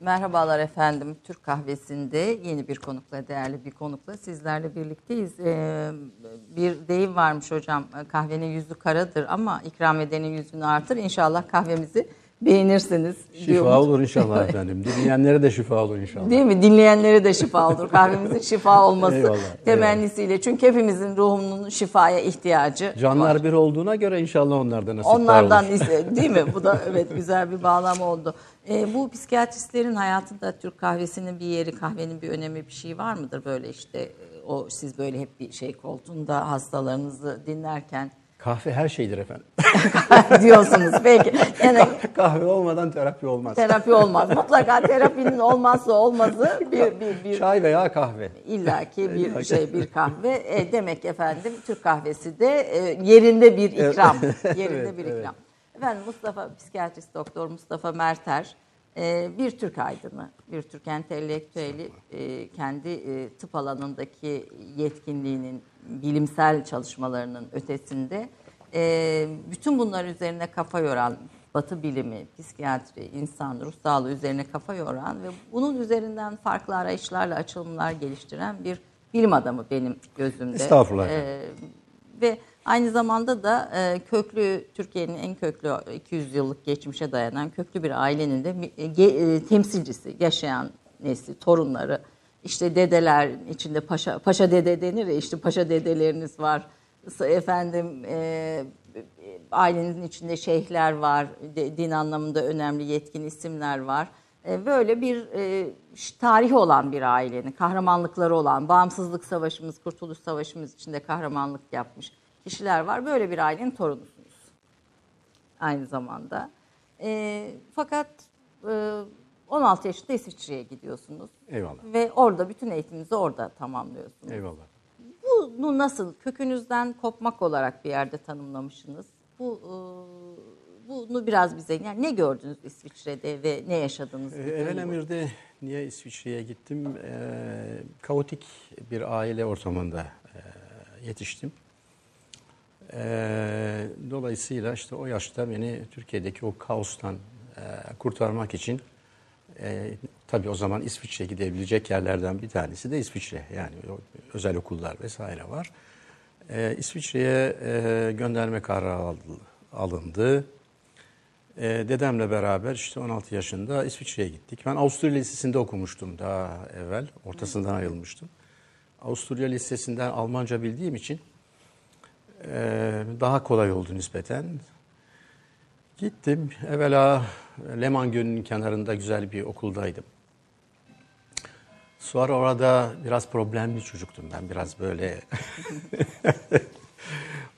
Merhabalar efendim. Türk kahvesinde yeni bir konukla, değerli bir konukla sizlerle birlikteyiz. Ee, bir deyim varmış hocam. Kahvenin yüzü karadır ama ikram edenin yüzünü artır. İnşallah kahvemizi beğenirsiniz. Şifa olur inşallah efendim. Dinleyenlere de şifa olur inşallah. Değil mi? Dinleyenlere de şifa olur. Kahvemizin şifa olması Eyvallah, temennisiyle. Çünkü hepimizin ruhunun şifaya ihtiyacı Canlar var. bir olduğuna göre inşallah onlardan nasipler Onlardan olur. ise değil mi? Bu da evet güzel bir bağlam oldu. Ee, bu psikiyatristlerin hayatında Türk kahvesinin bir yeri, kahvenin bir önemi bir şey var mıdır böyle işte e, o siz böyle hep bir şey koltuğunda hastalarınızı dinlerken Kahve her şeydir efendim. diyorsunuz. Peki. Yani Kahve olmadan terapi olmaz. terapi olmaz. Mutlaka terapinin olmazsa olmazı bir bir bir Çay veya kahve. illaki bir şey bir kahve. E, demek efendim Türk kahvesi de e, yerinde bir ikram. Yerinde Evet, bir evet. ikram. Efendim Mustafa psikiyatrist doktor Mustafa Merter e, bir Türk aydını, bir Türk entelektüeli e, kendi e, tıp alanındaki yetkinliğinin bilimsel çalışmalarının ötesinde e, bütün bunlar üzerine kafa yoran Batı bilimi, psikiyatri, insan, ruh sağlığı üzerine kafa yoran ve bunun üzerinden farklı arayışlarla açılımlar geliştiren bir bilim adamı benim gözümde. Estağfurullah. Ee, ve aynı zamanda da e, köklü Türkiye'nin en köklü 200 yıllık geçmişe dayanan köklü bir ailenin de e, e, temsilcisi, yaşayan nesli, torunları, işte dedeler içinde paşa paşa dede denir ya işte paşa dedeleriniz var. Efendim e, ailenizin içinde şeyhler var, de- din anlamında önemli yetkin isimler var. E, Böyle bir e, tarihi olan bir ailenin, kahramanlıkları olan, bağımsızlık savaşımız, kurtuluş savaşımız içinde kahramanlık yapmış kişiler var. Böyle bir ailenin torunusunuz aynı zamanda. E, fakat e, 16 yaşında İsviçre'ye gidiyorsunuz. Eyvallah. Ve orada bütün eğitiminizi orada tamamlıyorsunuz. Eyvallah. Bunu nasıl kökünüzden kopmak olarak bir yerde tanımlamışsınız? Bu e, bunu biraz bize yani ne gördünüz İsviçre'de ve ne yaşadınız? Ee, Evvel emirde niye İsviçre'ye gittim? Ee, kaotik bir aile ortamında e, yetiştim. Ee, dolayısıyla işte o yaşta beni Türkiye'deki o kaostan e, kurtarmak için e, tabii o zaman İsviçre'ye gidebilecek yerlerden bir tanesi de İsviçre. Yani özel okullar vesaire var. Ee, İsviçre'ye e, gönderme kararı alındı. Ee, dedemle beraber işte 16 yaşında İsviçre'ye gittik. Ben Avusturya Lisesi'nde okumuştum daha evvel. Ortasından ayrılmıştım. Avusturya Lisesi'nden Almanca bildiğim için e, daha kolay oldu nispeten. Gittim. Evvela Leman Gölü'nün kenarında güzel bir okuldaydım. Sonra orada biraz problemli çocuktum ben. Biraz böyle...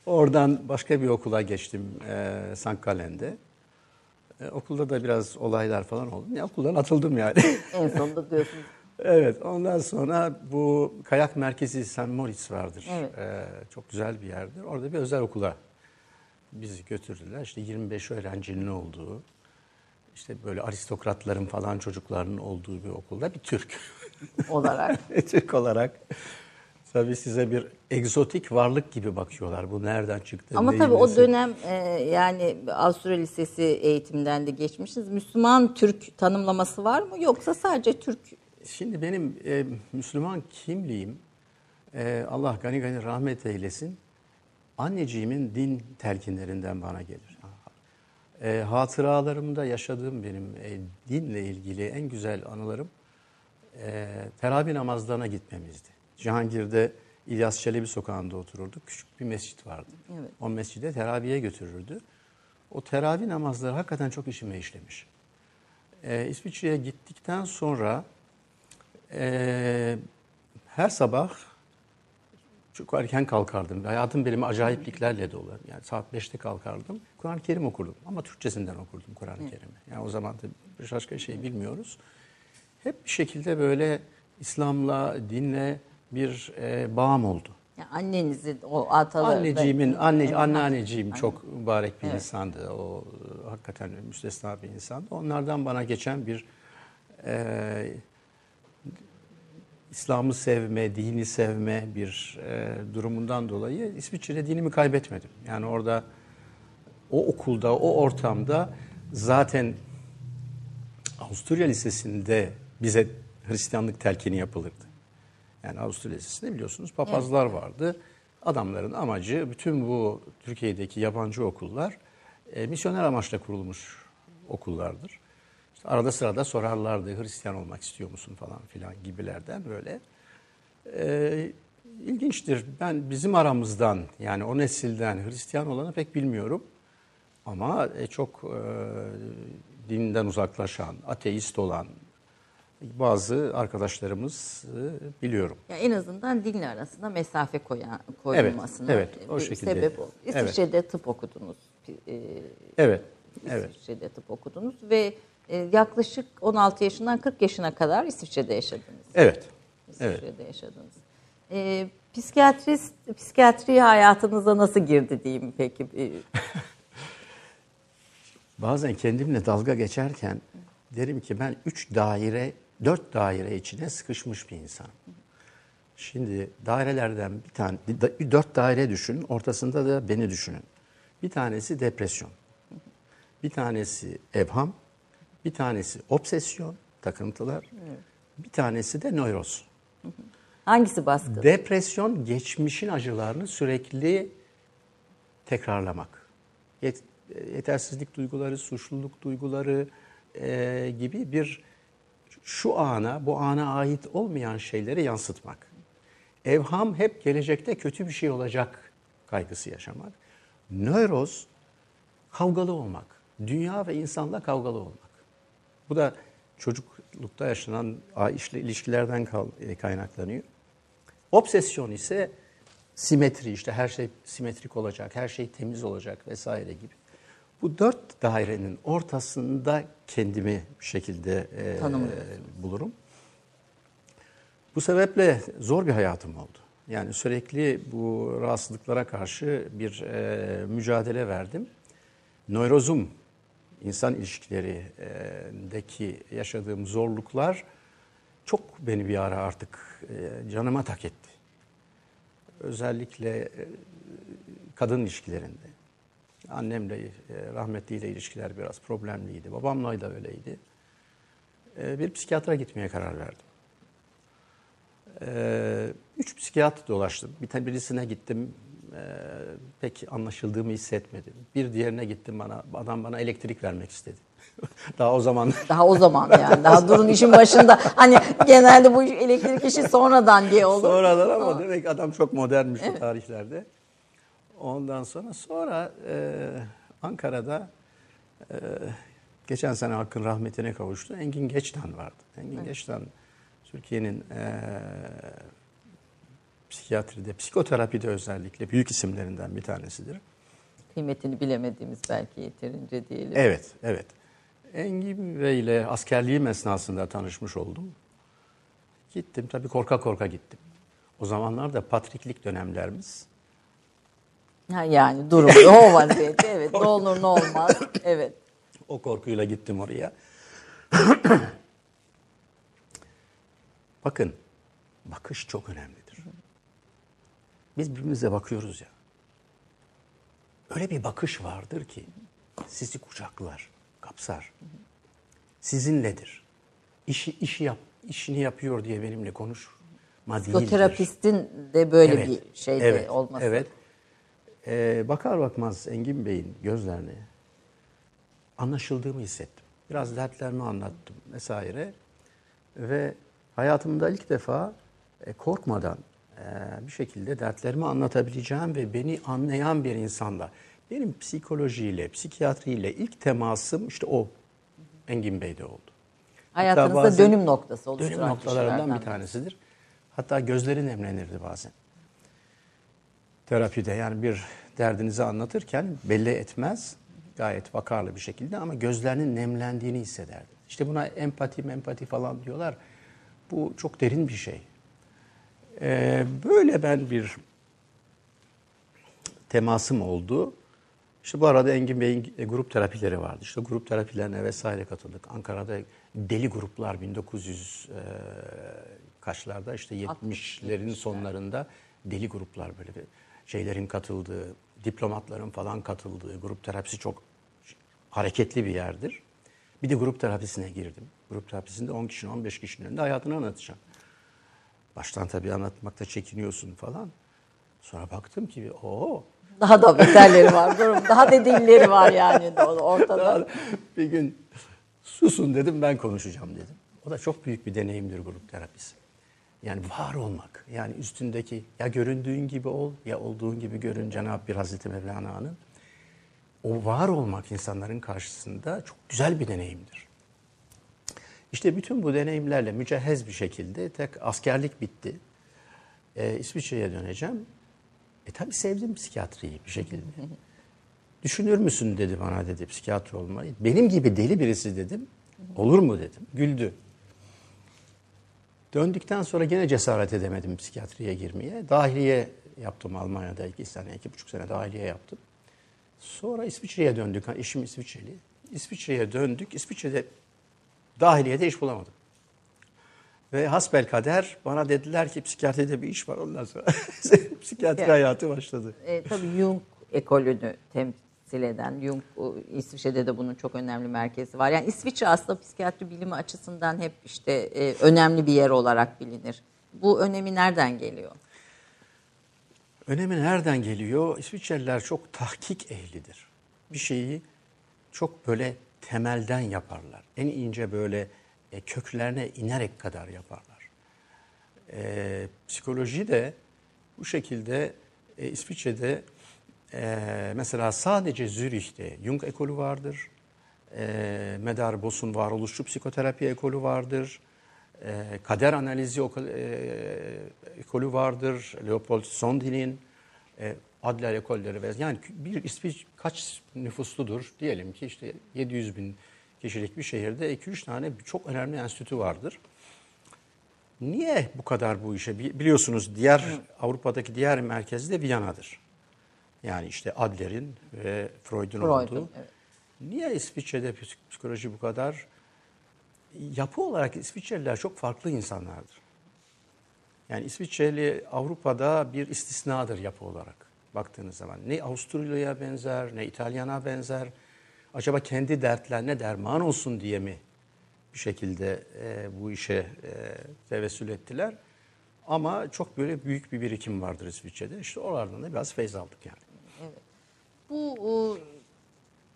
Oradan başka bir okula geçtim e, Sankalen'de. E, okulda da biraz olaylar falan oldu. Ya, okuldan atıldım yani. En sonunda diyorsunuz. evet ondan sonra bu kayak merkezi St. Moritz vardır. Evet. E, çok güzel bir yerdir. Orada bir özel okula bizi götürdüler. İşte 25 öğrencinin olduğu, işte böyle aristokratların falan çocuklarının olduğu bir okulda bir Türk. olarak. Türk olarak tabii size bir egzotik varlık gibi bakıyorlar. Bu nereden çıktı? Ama tabii o dönem e, yani Avusturya Lisesi eğitimden de geçmişsiniz. Müslüman Türk tanımlaması var mı yoksa sadece Türk? Şimdi benim e, Müslüman kimliğim e, Allah gani gani rahmet eylesin. Anneciğimin din telkinlerinden bana gelir. E, hatıralarımda yaşadığım benim e, dinle ilgili en güzel anılarım e, teravih namazlarına gitmemizdi. Cihangir'de İlyas Çelebi sokağında otururduk. Küçük bir mescit vardı. Evet. O mescide teraviye götürürdü. O teravih namazları hakikaten çok işime işlemiş. E, İsviçre'ye gittikten sonra e, her sabah çok erken kalkardım. Hayatım benim acayipliklerle dolu. Yani saat 5'te kalkardım. Kur'an-ı Kerim okurdum. Ama Türkçesinden okurdum Kur'an-ı Kerim'i. Yani o zaman da başka şey bilmiyoruz. Hep bir şekilde böyle İslam'la, dinle bir e, bağım oldu. Yani annenizin o ataları. Anneciğimin, anne, anneanneciğim Anne. çok mübarek bir Evet. insandı. O e, hakikaten müstesna bir insandı. Onlardan bana geçen bir e, İslam'ı sevme, dini sevme bir e, durumundan dolayı İsviçre'de dinimi kaybetmedim. Yani orada o okulda, o ortamda zaten Avusturya Lisesi'nde bize Hristiyanlık telkini yapılırdı. Yani Avusturya Lisesi'nde biliyorsunuz papazlar vardı. Adamların amacı bütün bu Türkiye'deki yabancı okullar e, misyoner amaçla kurulmuş okullardır. İşte arada sırada sorarlardı Hristiyan olmak istiyor musun falan filan gibilerden böyle. E, ilginçtir. Ben bizim aramızdan yani o nesilden Hristiyan olanı pek bilmiyorum. Ama e, çok e, dinden uzaklaşan, ateist olan bazı arkadaşlarımız biliyorum. Ya en azından dinle arasında mesafe koyan, koyulmasına evet, o bir şekilde. sebep oldu. Evet. İsviçre'de tıp okudunuz. E, Evet, evet. İsviçre'de tıp okudunuz ve e, yaklaşık 16 yaşından 40 yaşına kadar İsviçre'de yaşadınız. Evet, evet. İsviçre'de yaşadınız. E, psikiyatrist, psikiyatri hayatınıza nasıl girdi diyeyim peki? E, Bazen kendimle dalga geçerken derim ki ben üç daire, dört daire içine sıkışmış bir insan. Şimdi dairelerden bir tane, dört daire düşünün, ortasında da beni düşünün. Bir tanesi depresyon, bir tanesi evham, bir tanesi obsesyon, takıntılar, bir tanesi de nöroz. hangisi baskın? Depresyon geçmişin acılarını sürekli tekrarlamak. Yet- yetersizlik duyguları, suçluluk duyguları e, gibi bir şu ana, bu ana ait olmayan şeyleri yansıtmak. Evham hep gelecekte kötü bir şey olacak kaygısı yaşamak. Nöroz kavgalı olmak. Dünya ve insanla kavgalı olmak. Bu da çocuklukta yaşanan ilişkilerden e, kaynaklanıyor. Obsesyon ise simetri işte her şey simetrik olacak, her şey temiz olacak vesaire gibi. Bu dört dairenin ortasında kendimi bir şekilde e, bulurum. Bu sebeple zor bir hayatım oldu. Yani sürekli bu rahatsızlıklara karşı bir e, mücadele verdim. Nörozum, insan ilişkilerindeki yaşadığım zorluklar çok beni bir ara artık e, canıma tak etti. Özellikle e, kadın ilişkilerinde. Annemle, e, rahmetliyle ilişkiler biraz problemliydi. Babamla da öyleydi. E, bir psikiyatra gitmeye karar verdim. E, üç psikiyatr dolaştım. Bir birisine gittim. pek anlaşıldığımı hissetmedim. Bir diğerine gittim bana adam bana elektrik vermek istedi. Daha o zaman Daha o zaman yani. Daha durun işin başında. Hani genelde bu elektrik işi sonradan diye olur. Sonradan ama demek adam çok modernmiş o tarihlerde. Ondan sonra sonra e, Ankara'da e, geçen sene Hakkın rahmetine kavuştu. Engin Geçtan vardı. Engin Geçtan Türkiye'nin e, psikiyatride, psikoterapide özellikle büyük isimlerinden bir tanesidir. Kıymetini bilemediğimiz belki yeterince diyelim. Evet, evet. Engin Bey ile askerliğim esnasında tanışmış oldum. Gittim tabii korka korka gittim. O zamanlar da patriklik dönemlerimiz. Ha, yani durum o vaziyette. Evet. Ne olur ne olmaz. Evet. O korkuyla gittim oraya. Bakın, bakış çok önemlidir. Biz birbirimize bakıyoruz ya. Öyle bir bakış vardır ki sizi kucaklar, kapsar. Sizinledir. İşi işi yap, işini yapıyor diye benimle değildir. Psikoterapistin de böyle Evet, bir şeyde evet, olması. Evet. Ee, bakar bakmaz Engin Bey'in gözlerine anlaşıldığımı hissettim. Biraz dertlerimi anlattım vesaire. Ve hayatımda ilk defa e, korkmadan e, bir şekilde dertlerimi anlatabileceğim ve beni anlayan bir insanla. Benim psikolojiyle, psikiyatriyle ilk temasım işte o Engin Bey'de oldu. Hayatınızda dönüm noktası oluşturan Dönüm noktalarından bir tanesidir. Hatta gözleri nemlenirdi bazen. Terapide yani bir derdinizi anlatırken belli etmez. Gayet vakarlı bir şekilde ama gözlerinin nemlendiğini hissederdi. İşte buna empati empati falan diyorlar. Bu çok derin bir şey. Ee, böyle ben bir temasım oldu. İşte bu arada Engin Bey'in grup terapileri vardı. İşte grup terapilerine vesaire katıldık. Ankara'da deli gruplar 1900 e, kaçlarda işte 70'lerin sonlarında deli gruplar böyle bir şeylerin katıldığı, diplomatların falan katıldığı grup terapisi çok hareketli bir yerdir. Bir de grup terapisine girdim. Grup terapisinde 10 kişinin 15 kişinin önünde hayatını anlatacağım. Baştan tabii anlatmakta çekiniyorsun falan. Sonra baktım ki o Daha da beterleri var. Durum. Daha da dilleri var yani ortada. bir gün susun dedim ben konuşacağım dedim. O da çok büyük bir deneyimdir grup terapisi. Yani var olmak. Yani üstündeki ya göründüğün gibi ol ya olduğun gibi görün Cenab-ı Bir Hazreti Mevlana'nın. O var olmak insanların karşısında çok güzel bir deneyimdir. İşte bütün bu deneyimlerle mücehhez bir şekilde tek askerlik bitti. Ee, İsviçre'ye döneceğim. E tabii sevdim psikiyatriyi bir şekilde. Düşünür müsün dedi bana dedi psikiyatr olmayı. Benim gibi deli birisi dedim. Olur mu dedim. Güldü. Döndükten sonra gene cesaret edemedim psikiyatriye girmeye. Dahiliye yaptım Almanya'da iki sene, iki buçuk sene dahiliye yaptım. Sonra İsviçre'ye döndük. Ha, eşim İsviçreli. İsviçre'ye döndük. İsviçre'de dahiliyede iş bulamadım. Ve hasbel kader bana dediler ki psikiyatride bir iş var ondan sonra psikiyatri Yani. hayatı başladı. E, tabii Jung ekolünü temsil eden, Jung İsviçre'de de bunun çok önemli merkezi var. Yani İsviçre aslında psikiyatri bilimi açısından hep işte e, önemli bir yer olarak bilinir. Bu önemi nereden geliyor? Önemi nereden geliyor? İsviçreliler çok tahkik ehlidir. Bir şeyi çok böyle temelden yaparlar. En ince böyle e, köklerine inerek kadar yaparlar. E, psikoloji de bu şekilde e, İsviçre'de e, mesela sadece Zürih'te Jung ekolü vardır. E, Medar Bos'un varoluşçu psikoterapi ekolü vardır. E, kader analizi e, ekolü vardır. Leopold Sondin'in e, Adler ekolleri ve yani bir İsviç kaç nüfusludur diyelim ki işte 700 bin kişilik bir şehirde 2-3 tane çok önemli enstitü vardır. Niye bu kadar bu işe? Bi- Biliyorsunuz diğer Avrupa'daki diğer merkezi de Viyana'dır. Yani işte Adler'in ve Freud'un Freud'un, olduğu. evet. Niye İsviçre'de psik- psikoloji bu kadar? Yapı olarak İsviçreliler çok farklı insanlardır. Yani İsviçreli Avrupa'da bir istisnadır yapı olarak baktığınız zaman. Ne Avusturya'ya benzer, ne İtalyan'a benzer. Acaba kendi dertlerine derman olsun diye mi bir şekilde e, bu işe e, tevessül ettiler? Ama çok böyle büyük bir birikim vardır İsviçre'de. İşte oralardan da biraz feyz aldık yani. Bu o,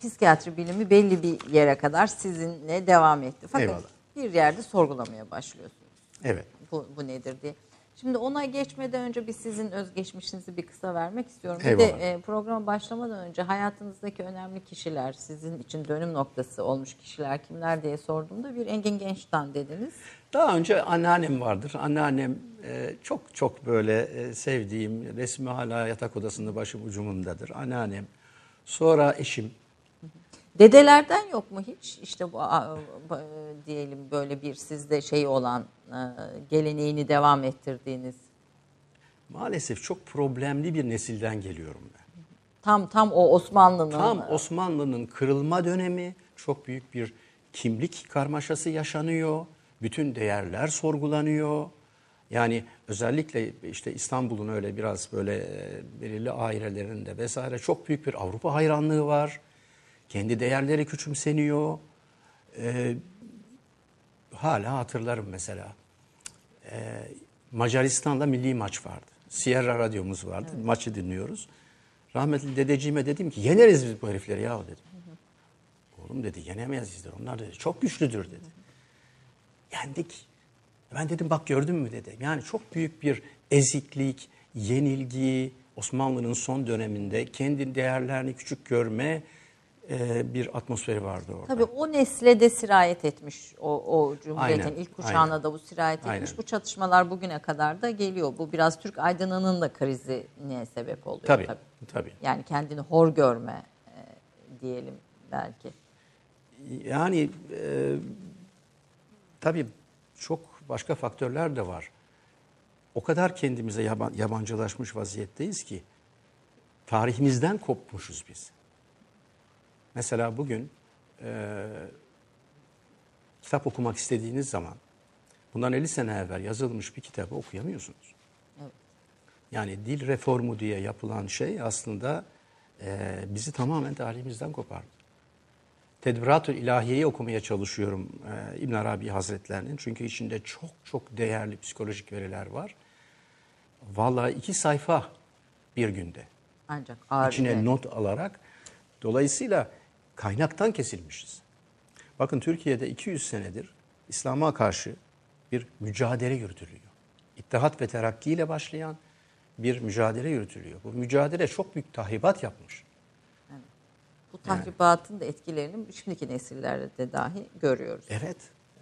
psikiyatri bilimi belli bir yere kadar sizinle devam etti. Fakat Eyvallah. bir yerde sorgulamaya başlıyorsunuz. Evet. Bu, bu nedir diye. Şimdi ona geçmeden önce bir sizin özgeçmişinizi bir kısa vermek istiyorum. Bir Eyvallah. de e, programa başlamadan önce hayatınızdaki önemli kişiler, sizin için dönüm noktası olmuş kişiler kimler diye sorduğumda bir Engin Genç'ten dediniz. Daha önce anneannem vardır. Anneannem e, çok çok böyle e, sevdiğim, resmi hala yatak odasında başım ucumundadır. Anneannem. Sonra eşim. Dedelerden yok mu hiç? İşte bu diyelim böyle bir sizde şey olan e, geleneğini devam ettirdiğiniz. Maalesef çok problemli bir nesilden geliyorum ben. Tam tam o Osmanlı'nın Tam Osmanlı'nın kırılma dönemi çok büyük bir kimlik karmaşası yaşanıyor. Bütün değerler sorgulanıyor. Yani özellikle işte İstanbul'un öyle biraz böyle e, belirli ailelerinde vesaire çok büyük bir Avrupa hayranlığı var. Kendi değerleri küçümseniyor. Ee, hala hatırlarım mesela. Ee, Macaristan'da milli maç vardı. Sierra radyomuz vardı. Maçı dinliyoruz. Rahmetli dedeciğime dedim ki yeneriz biz bu herifleri ya dedim. Oğlum dedi yenemeyiz bizler. Onlar dedi çok güçlüdür dedi. Yendik. Ben dedim bak gördün mü dedi. Yani çok büyük bir eziklik, yenilgi, Osmanlı'nın son döneminde kendi değerlerini küçük görme e, bir atmosferi vardı orada. Tabii o nesle de sirayet etmiş o, o Cumhuriyet'in Aynen, ilk kuşağına aynen. da bu sirayet etmiş. Aynen. Bu çatışmalar bugüne kadar da geliyor. Bu biraz Türk aydınının da krizine sebep oluyor. Tabii, tabii. Yani kendini hor görme e, diyelim belki. Yani e, tabii çok başka faktörler de var. O kadar kendimize yaban, yabancılaşmış vaziyetteyiz ki tarihimizden kopmuşuz biz. Mesela bugün e, kitap okumak istediğiniz zaman bundan 50 sene evvel yazılmış bir kitabı okuyamıyorsunuz. Yani dil reformu diye yapılan şey aslında e, bizi tamamen tarihimizden kopardı. Tedbiratül İlahiye'yi okumaya çalışıyorum e, İbn Arabi Hazretlerinin. Çünkü içinde çok çok değerli psikolojik veriler var. Vallahi iki sayfa bir günde. Ancak ağır İçine bir- not alarak. Dolayısıyla kaynaktan kesilmişiz. Bakın Türkiye'de 200 senedir İslam'a karşı bir mücadele yürütülüyor. İttihat ve Terakki ile başlayan bir mücadele yürütülüyor. Bu mücadele çok büyük tahribat yapmış. Bu tahribatın da etkilerini şimdiki nesillerde de dahi görüyoruz. Evet,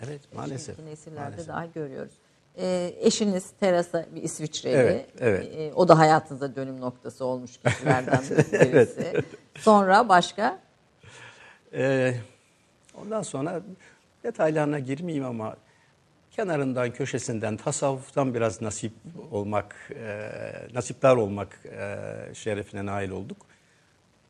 evet maalesef. Şimdiki nesillerde maalesef. dahi görüyoruz. Ee, eşiniz Teresa bir İsviçreli. Evet, evet. Ee, o da hayatınızda dönüm noktası olmuş kişilerden birisi. Sonra başka? Ee, ondan sonra detaylarına girmeyeyim ama kenarından, köşesinden, tasavvuftan biraz nasip olmak, e, nasipler olmak e, şerefine nail olduk.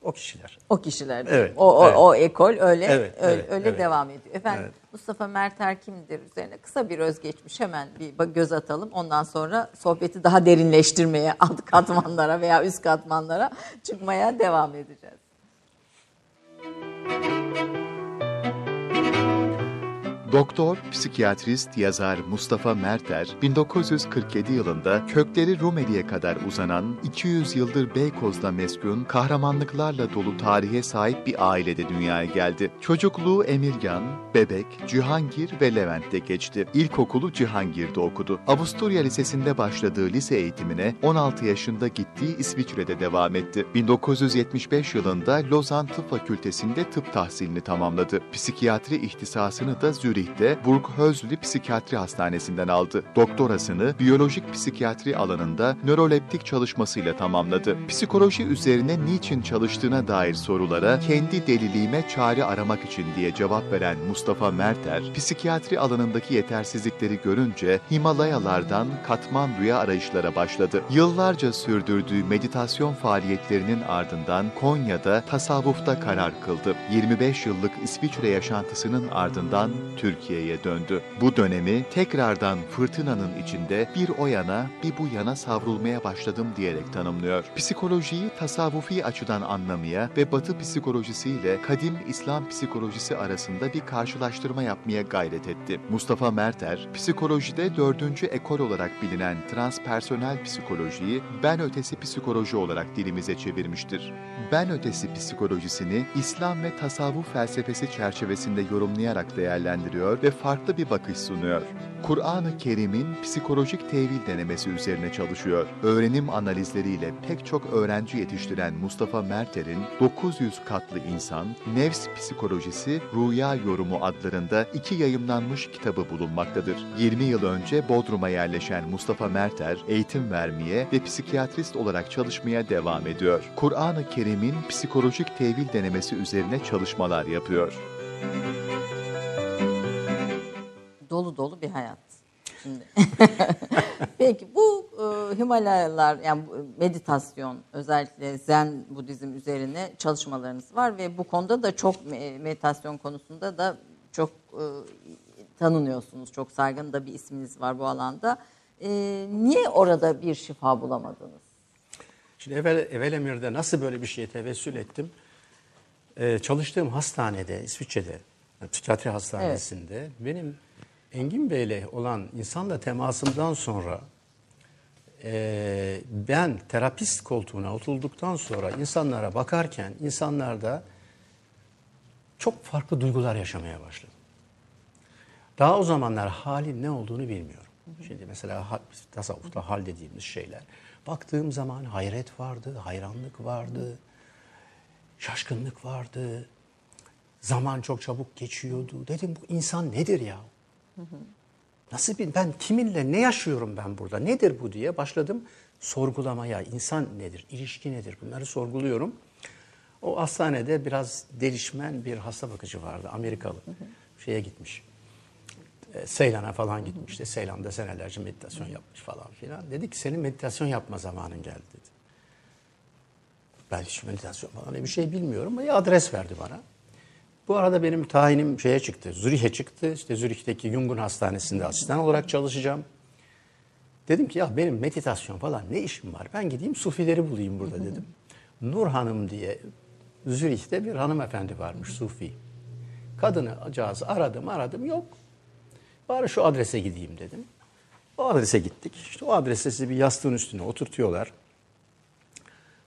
O kişiler. O kişiler. Evet, O, o, evet. o ekol öyle Evet, öyle, evet, öyle evet. devam ediyor. Efendim Evet. Mustafa Merter kimdir üzerine kısa bir özgeçmiş hemen bir göz atalım. Ondan sonra sohbeti daha derinleştirmeye, alt katmanlara veya üst katmanlara çıkmaya devam edeceğiz. Doktor, psikiyatrist, yazar Mustafa Merter, 1947 yılında kökleri Rumeli'ye kadar uzanan, 200 yıldır Beykoz'da meskun, kahramanlıklarla dolu tarihe sahip bir ailede dünyaya geldi. Çocukluğu Emirgan, Bebek, Cihangir ve Levent'te geçti. İlkokulu Cihangir'de okudu. Avusturya Lisesi'nde başladığı lise eğitimine 16 yaşında gittiği İsviçre'de devam etti. 1975 yılında Lozan Tıp Fakültesi'nde tıp tahsilini tamamladı. Psikiyatri ihtisasını da Zürih'te Burghözli Psikiyatri Hastanesi'nden aldı. Doktorasını biyolojik psikiyatri alanında nöroleptik çalışmasıyla tamamladı. Psikoloji üzerine niçin çalıştığına dair sorulara kendi deliliğime çare aramak için diye cevap veren Mustafa Merter, psikiyatri alanındaki yetersizlikleri görünce Himalayalardan Katmandu'ya arayışlara başladı. Yıllarca sürdürdüğü meditasyon faaliyetlerinin ardından Konya'da tasavvufta karar kıldı. 25 yıllık İsviçre yaşantısının ardından Türkiye'ye döndü. Bu dönemi tekrardan fırtınanın içinde bir o yana bir bu yana savrulmaya başladım diyerek tanımlıyor. Psikolojiyi tasavvufi açıdan anlamaya ve Batı psikolojisiyle kadim İslam psikolojisi arasında bir karşılaştırma yapmaya gayret etti. Mustafa Merter, psikolojide dördüncü ekol olarak bilinen transpersonel psikolojiyi ben ötesi psikoloji olarak dilimize çevirmiştir. Ben ötesi psikolojisini İslam ve tasavvuf felsefesi çerçevesinde yorumlayarak değerlendiriyor ve farklı bir bakış sunuyor. Kur'an-ı Kerim'in psikolojik tevil denemesi üzerine çalışıyor. Öğrenim analizleriyle pek çok öğrenci yetiştiren Mustafa Merter'in 900 katlı insan, Nefs Psikolojisi, Rüya Yorumu adlarında iki yayımlanmış kitabı bulunmaktadır. 20 yıl önce Bodrum'a yerleşen Mustafa Merter, eğitim vermeye ve psikiyatrist olarak çalışmaya devam ediyor. Kur'an-ı Kerim'in psikolojik tevil denemesi üzerine çalışmalar yapıyor. Dolu dolu bir hayat. Şimdi. Peki bu e, Himalayalar yani bu meditasyon özellikle Zen Budizm üzerine çalışmalarınız var ve bu konuda da çok me- meditasyon konusunda da çok e, tanınıyorsunuz. Çok saygın da bir isminiz var bu alanda. E, niye orada bir şifa bulamadınız? Şimdi evvel, evvel emirde nasıl böyle bir şeye tevessül ettim? Ee, çalıştığım hastanede, İsviçre'de, psikiyatri hastanesinde benim Engin Bey'le olan insanla temasımdan sonra e, ben terapist koltuğuna oturduktan sonra insanlara bakarken insanlarda çok farklı duygular yaşamaya başladım. Daha o zamanlar halin ne olduğunu bilmiyorum. Şimdi mesela tasavvufta hal dediğimiz şeyler. Baktığım zaman hayret vardı, hayranlık vardı, şaşkınlık vardı. Zaman çok çabuk geçiyordu. Dedim bu insan nedir ya? Nasıl bir, ben kiminle ne yaşıyorum ben burada? Nedir bu diye başladım sorgulamaya. İnsan nedir? İlişki nedir? Bunları sorguluyorum. O hastanede biraz delişmen bir hasta bakıcı vardı. Amerikalı. Şeye gitmiş. E, Seylan'a falan gitmişti. Seylan'da senelerce meditasyon yapmış falan filan. Dedi ki senin meditasyon yapma zamanın geldi dedi. Ben hiç meditasyon falan bir şey bilmiyorum. Bir adres verdi bana. Bu arada benim tayinim şeye çıktı. Zürih'e çıktı. İşte Zürih'teki Jung'un hastanesinde asistan olarak çalışacağım. Dedim ki ya benim meditasyon falan ne işim var? Ben gideyim sufileri bulayım burada dedim. Nur Hanım diye Zürih'te bir hanımefendi varmış sufi. Kadını acağız aradım aradım yok. Bari şu adrese gideyim dedim. O adrese gittik. İşte o adrese sizi bir yastığın üstüne oturtuyorlar.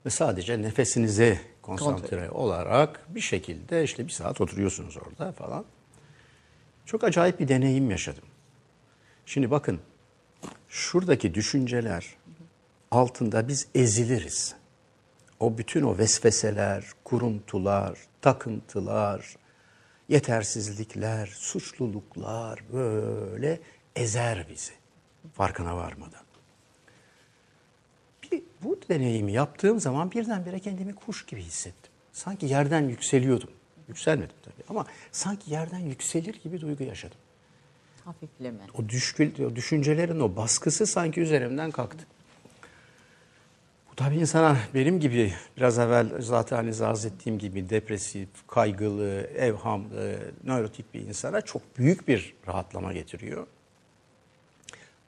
Ve sadece nefesinize konsantre olarak bir şekilde işte bir saat oturuyorsunuz orada falan. Çok acayip bir deneyim yaşadım. Şimdi bakın şuradaki düşünceler altında biz eziliriz. O bütün o vesveseler, kuruntular, takıntılar, yetersizlikler, suçluluklar böyle ezer bizi farkına varmadan. Bir, bu deneyimi yaptığım zaman birdenbire kendimi kuş gibi hissettim. Sanki yerden yükseliyordum. Yükselmedim tabii ama sanki yerden yükselir gibi duygu yaşadım. Hafifleme. O, düşkül, o düşüncelerin o baskısı sanki üzerimden kalktı. Bu tabii insana benim gibi biraz evvel zaten hani arz ettiğim gibi depresif, kaygılı, evhamlı, nörotik bir insana çok büyük bir rahatlama getiriyor.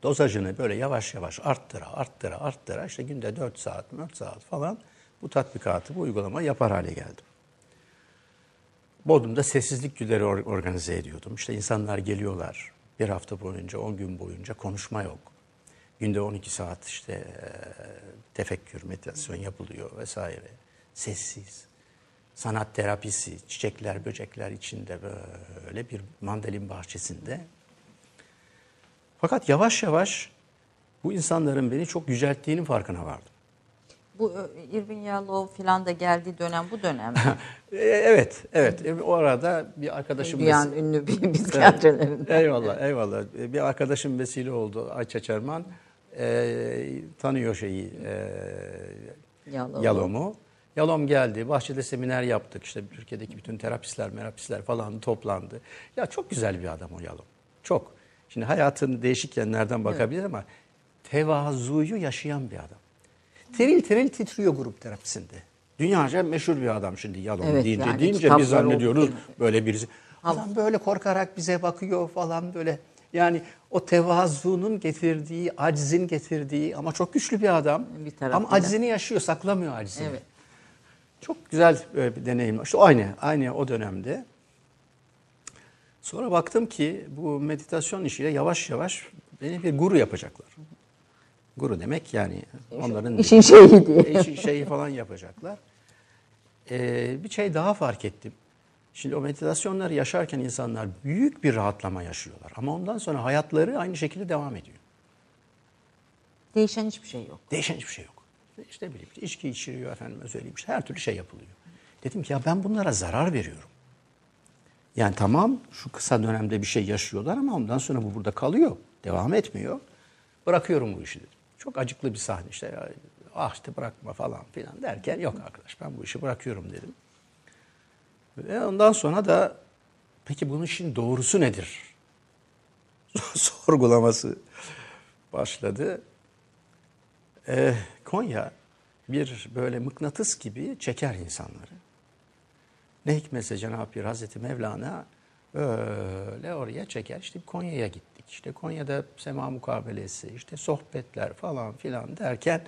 Dozajını böyle yavaş yavaş arttıra, arttıra, arttıra işte günde 4 saat, 4 saat falan bu tatbikatı, bu uygulama yapar hale geldim. Bodrum'da sessizlik günleri organize ediyordum. İşte insanlar geliyorlar bir hafta boyunca, 10 gün boyunca konuşma yok. Günde 12 saat işte tefekkür, meditasyon yapılıyor vesaire. Sessiz. Sanat terapisi, çiçekler, böcekler içinde böyle bir mandalin bahçesinde. Fakat yavaş yavaş bu insanların beni çok yücelttiğinin farkına vardım. Bu Irving Yalom filan da geldiği dönem bu dönem mi? evet, evet. O arada bir arkadaşım... Dünyanın ves- ünlü bir psikiyatrlarından. Evet. Eyvallah, eyvallah. Bir arkadaşım vesile oldu, Ayça Çerman. E, tanıyor şeyi, e, Yalom. Yalom'u. Yalom geldi, bahçede seminer yaptık. İşte Türkiye'deki bütün terapistler, merapistler falan toplandı. Ya çok güzel bir adam o Yalom. Çok. Şimdi hayatın değişik yanlardan bakabilir evet. ama tevazuyu yaşayan bir adam. Teril teril titriyor grup terapisinde. Dünyaca meşhur bir adam şimdi Yalom Evet, deyince. yani deyince biz zannediyoruz böyle birisi. Adam böyle korkarak bize bakıyor falan böyle. Yani o tevazunun getirdiği, aczin getirdiği ama çok güçlü bir adam. Bir ama aczini yaşıyor, saklamıyor aczini. Evet. Çok güzel böyle bir deneyim. İşte aynı, aynı o dönemde. Sonra baktım ki bu meditasyon işiyle yavaş yavaş beni bir guru yapacaklar. Guru demek yani onların İşin şeyi diye. işin şeyi falan yapacaklar. Ee, bir şey daha fark ettim. Şimdi o meditasyonları yaşarken insanlar büyük bir rahatlama yaşıyorlar. Ama ondan sonra hayatları aynı şekilde devam ediyor. Değişen hiçbir şey yok. Değişen hiçbir şey yok. İşte ne bileyim içki içiriyor efendim söyleyeyim işte her türlü şey yapılıyor. Dedim ki ya ben bunlara zarar veriyorum. Yani tamam şu kısa dönemde bir şey yaşıyorlar ama ondan sonra bu burada kalıyor. Devam etmiyor. Bırakıyorum bu işi dedim. Çok acıklı bir sahne işte. Ya, ah işte bırakma falan filan derken yok arkadaş ben bu işi bırakıyorum dedim. Ve ondan sonra da peki bunun işin doğrusu nedir? Sorgulaması başladı. Ee, Konya bir böyle mıknatıs gibi çeker insanları. Ne hikmetse Cenab-ı Hazreti Mevlana öyle oraya çeker. İşte Konya'ya gittik. İşte Konya'da sema mukabelesi, işte sohbetler falan filan derken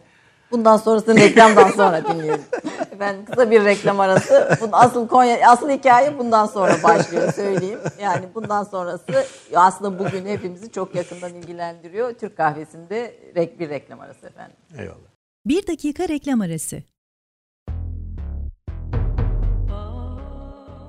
Bundan sonrasını reklamdan sonra dinleyelim. Ben kısa bir reklam arası. Bunun asıl Konya asıl hikaye bundan sonra başlıyor söyleyeyim. Yani bundan sonrası aslında bugün hepimizi çok yakından ilgilendiriyor. Türk kahvesinde bir reklam arası efendim. eyvallah. Bir dakika reklam arası.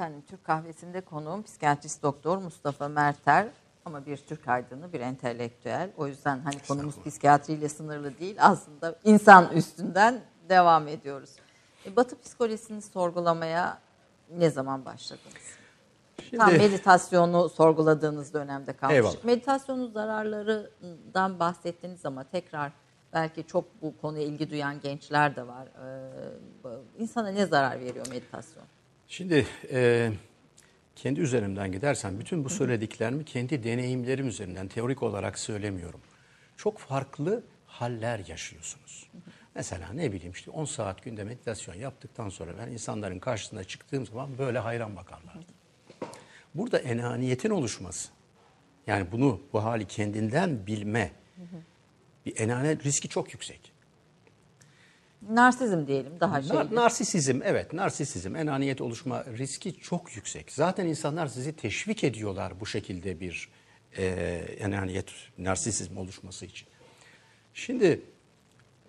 Efendim Türk kahvesinde konuğum psikiyatrist doktor Mustafa Merter. Ama bir Türk aydını, bir entelektüel. O yüzden hani konumuz psikiyatriyle sınırlı değil. Aslında insan üstünden devam ediyoruz. E, Batı psikolojisini sorgulamaya ne zaman başladınız? Tam meditasyonu sorguladığınız dönemde kalmış. Eyvallah. Meditasyonun zararlarından bahsettiniz ama tekrar belki çok bu konuya ilgi duyan gençler de var. Ee, insana ne zarar veriyor meditasyon? Şimdi e, kendi üzerimden gidersen bütün bu söylediklerimi kendi deneyimlerim üzerinden teorik olarak söylemiyorum. Çok farklı haller yaşıyorsunuz. Mesela ne bileyim işte 10 saat günde meditasyon yaptıktan sonra ben insanların karşısına çıktığım zaman böyle hayran bakarlardı. Burada enaniyetin oluşması, yani bunu bu hali kendinden bilme, bir enaniyet riski çok yüksek. Narsizm diyelim daha şey. Nar- narsisizm evet narsisizm enaniyet oluşma riski çok yüksek. Zaten insanlar sizi teşvik ediyorlar bu şekilde bir e, enaniyet narsisizm oluşması için. Şimdi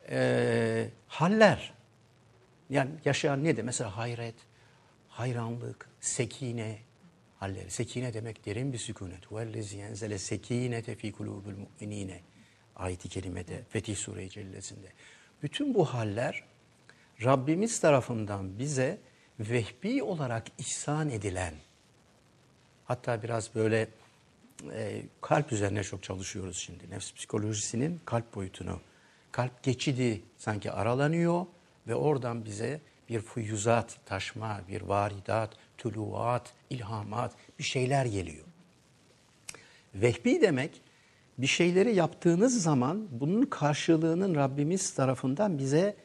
e, haller yani yaşayan ne de mesela hayret, hayranlık, sekine halleri. Sekine demek derin bir sükunet. Vellezi yenzele sekinete fi kulubul mu'minine ayeti kerimede Fetih Sure-i Cellesi'nde. Bütün bu haller Rabbimiz tarafından bize vehbi olarak ihsan edilen hatta biraz böyle e, kalp üzerine çok çalışıyoruz şimdi. Nefs psikolojisinin kalp boyutunu. Kalp geçidi sanki aralanıyor ve oradan bize bir füyüzat, taşma, bir varidat, tuluat, ilhamat bir şeyler geliyor. Vehbi demek bir şeyleri yaptığınız zaman bunun karşılığının Rabbimiz tarafından bize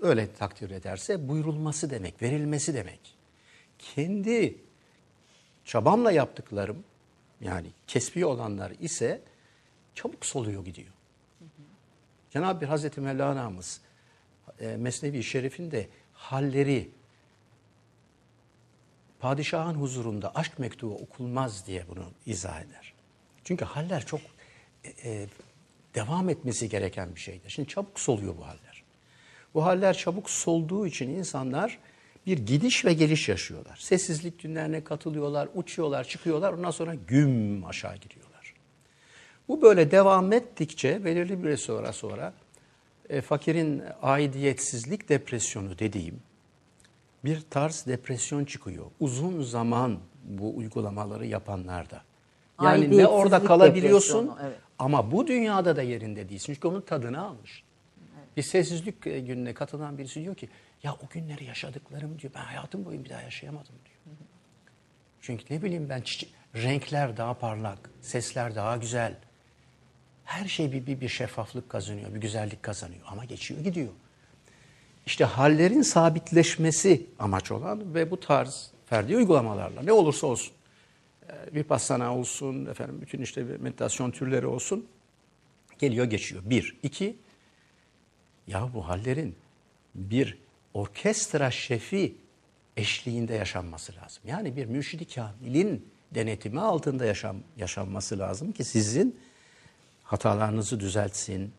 öyle takdir ederse buyurulması demek, verilmesi demek. Kendi çabamla yaptıklarım yani kesbi olanlar ise çabuk soluyor gidiyor. Cenab-ı bir Hazreti Mevlana'mız e, Mesnevi Şerif'inde halleri padişahın huzurunda aşk mektubu okulmaz diye bunu izah eder. Çünkü haller çok e, e, devam etmesi gereken bir şeydir. Şimdi çabuk soluyor bu haller. Bu haller çabuk solduğu için insanlar bir gidiş ve geliş yaşıyorlar. Sessizlik günlerine katılıyorlar, uçuyorlar, çıkıyorlar. Ondan sonra güm aşağı gidiyorlar. Bu böyle devam ettikçe belirli bir sonra sonra e, fakirin aidiyetsizlik depresyonu dediğim bir tarz depresyon çıkıyor. Uzun zaman bu uygulamaları yapanlarda. Yani ne orada kalabiliyorsun evet. ama bu dünyada da yerinde değilsin. Çünkü onun tadını almış. Bir sessizlik e, gününe katılan birisi diyor ki ya o günleri yaşadıklarım diyor ben hayatım boyunca bir daha yaşayamadım diyor. Çünkü ne bileyim ben çiçe- renkler daha parlak, sesler daha güzel. Her şey bir, bir, bir şeffaflık kazanıyor, bir güzellik kazanıyor ama geçiyor gidiyor. İşte hallerin sabitleşmesi amaç olan ve bu tarz ferdi uygulamalarla ne olursa olsun vipassana olsun, efendim bütün işte meditasyon türleri olsun geliyor geçiyor. Bir. iki ya bu hallerin bir orkestra şefi eşliğinde yaşanması lazım. Yani bir mürşidi kamilin denetimi altında yaşam, yaşanması lazım ki sizin hatalarınızı düzeltsin,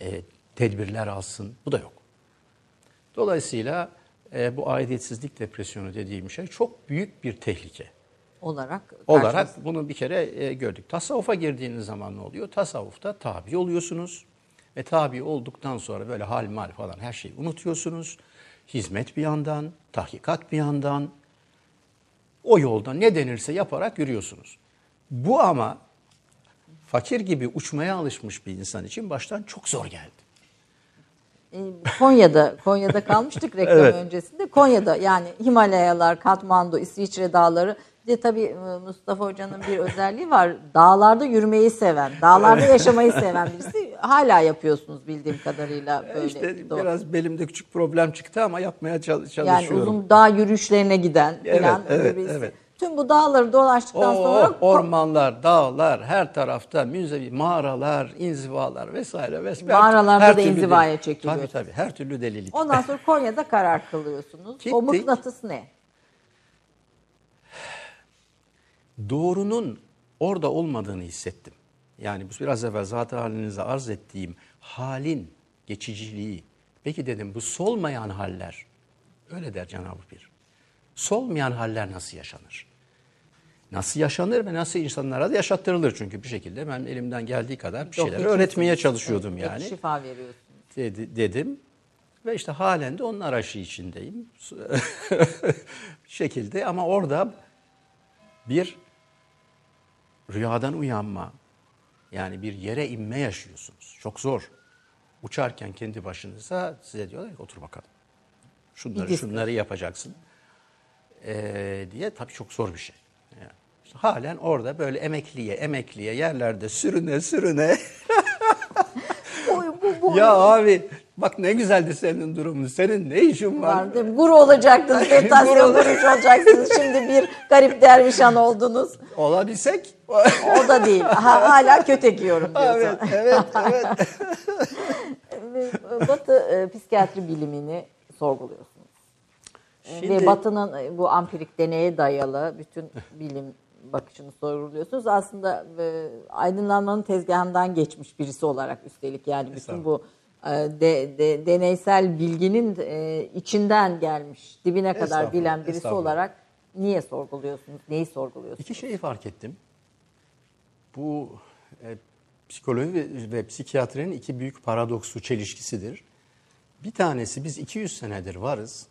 e, tedbirler alsın. Bu da yok. Dolayısıyla e, bu aidiyetsizlik depresyonu dediğim şey çok büyük bir tehlike olarak olarak bunu bir kere e, gördük. Tasavvufa girdiğiniz zaman ne oluyor? Tasavvufta tabi oluyorsunuz ve tabi olduktan sonra böyle hal mal falan her şeyi unutuyorsunuz. Hizmet bir yandan, tahkikat bir yandan, o yolda ne denirse yaparak yürüyorsunuz. Bu ama fakir gibi uçmaya alışmış bir insan için baştan çok zor geldi. E, Konya'da Konya'da kalmıştık reklam Evet. öncesinde. Konya'da yani Himalayalar, Katmandu, İsviçre dağları. Bir de tabii e, Mustafa Hoca'nın bir özelliği var. Dağlarda yürümeyi seven, dağlarda yaşamayı seven birisi. Hala yapıyorsunuz bildiğim kadarıyla böyle. işte Doğru. biraz belimde küçük problem çıktı ama yapmaya çal- çalışıyorum. yani uzun dağ yürüyüşlerine giden Evet, falan evet, birisi. evet. Tüm bu dağları dolaştıktan Oo, sonra ormanlar, dağlar, her tarafta müzevi mağaralar, inzivalar vesaire vesaire. Mağaralarda Her da inzivaya çekiliyor. Tabii tabii her türlü delilik. ondan sonra Konya'da karar kılıyorsunuz. O Gittik. mıknatıs ne? Doğrunun orada olmadığını hissettim. Yani bu biraz evvel zaten halinize arz ettiğim halin geçiciliği. Peki dedim bu solmayan haller, öyle der Cenab-ı Pir. Solmayan haller nasıl yaşanır? nasıl yaşanır ve nasıl insanlara da yaşattırılır. Çünkü bir şekilde ben elimden geldiği kadar bir şeyler öğretmeye çalışıyordum Evet, yani. Şifa veriyorsunuz. Dedi, dedim. Ve işte halen de onun arayışı içindeyim. şekilde ama orada bir rüyadan uyanma, yani bir yere inme yaşıyorsunuz. Çok zor. Uçarken kendi başınıza size diyorlar ki otur bakalım. Şunları şunları yapacaksın. Ee, diye tabii çok zor bir şey. Yani işte halen orada böyle emekliye emekliye yerlerde sürüne sürüne Bu, bu, bu ya abi bak ne güzeldi senin durumun. Senin ne işin var? var değil mi? Guru olacaktınız, meditasyon guruş olacaksınız. Şimdi bir garip dervişan oldunuz. Olabilsek. O da değil. Ha, hala kötü ekiyorum diyorsun. evet, evet, evet. Ve Batı e, psikiyatri bilimini sorguluyorsunuz. E, Şimdi- Ve Batı'nın e, bu ampirik deneye dayalı bütün bilim bakışını sorguluyorsunuz. Aslında e, aydınlanmanın tezgahından geçmiş birisi olarak üstelik yani bütün bu de, de- deneysel bilginin e, içinden gelmiş, dibine kadar bilen birisi olarak niye sorguluyorsunuz? Neyi sorguluyorsunuz? İki şeyi fark ettim. Bu e, psikoloji ve, ve psikiyatrinin iki büyük paradoksu, çelişkisidir. Bir tanesi biz 200 senedir varız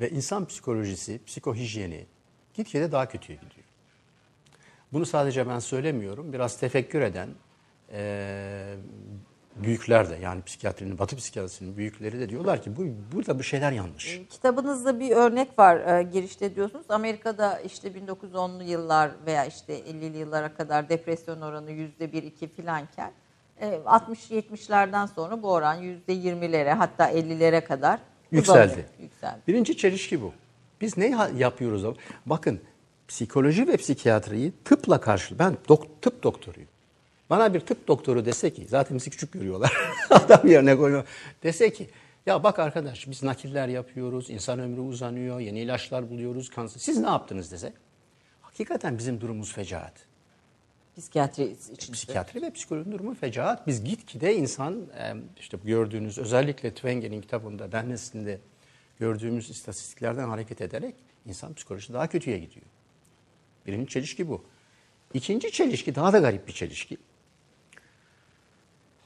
ve insan psikolojisi, psikohijyeni gitgide daha kötüye gidiyor. Bunu sadece ben söylemiyorum. Biraz tefekkür eden e, büyükler de yani psikiyatrinin, batı psikiyatrisinin büyükleri de diyorlar ki bu burada bir şeyler yanlış. Kitabınızda bir örnek var e, girişte diyorsunuz. Amerika'da işte 1910'lu yıllar veya işte 50'li yıllara kadar depresyon oranı %1-2 filanken e, 60-70'lerden sonra bu oran %20'lere hatta 50'lere kadar Yükseldi. Yükseldi. Birinci çelişki bu. Biz ne yapıyoruz? Bakın psikoloji ve psikiyatriyi tıpla karşı. Ben dok- tıp doktoruyum. Bana bir tıp doktoru dese ki, zaten bizi küçük görüyorlar. Adam yerine koyuyor. Dese ki, ya bak arkadaş biz nakiller yapıyoruz, insan ömrü uzanıyor, yeni ilaçlar buluyoruz, kanser. Siz ne yaptınız dese? Hakikaten bizim durumumuz fecaat. Psikiyatri için. Psikiyatri ve psikolojinin durumu fecaat. Biz gitgide insan işte gördüğünüz özellikle Twenge'nin kitabında Dennes'inde gördüğümüz istatistiklerden hareket ederek insan psikolojisi daha kötüye gidiyor. Birinci çelişki bu. İkinci çelişki daha da garip bir çelişki.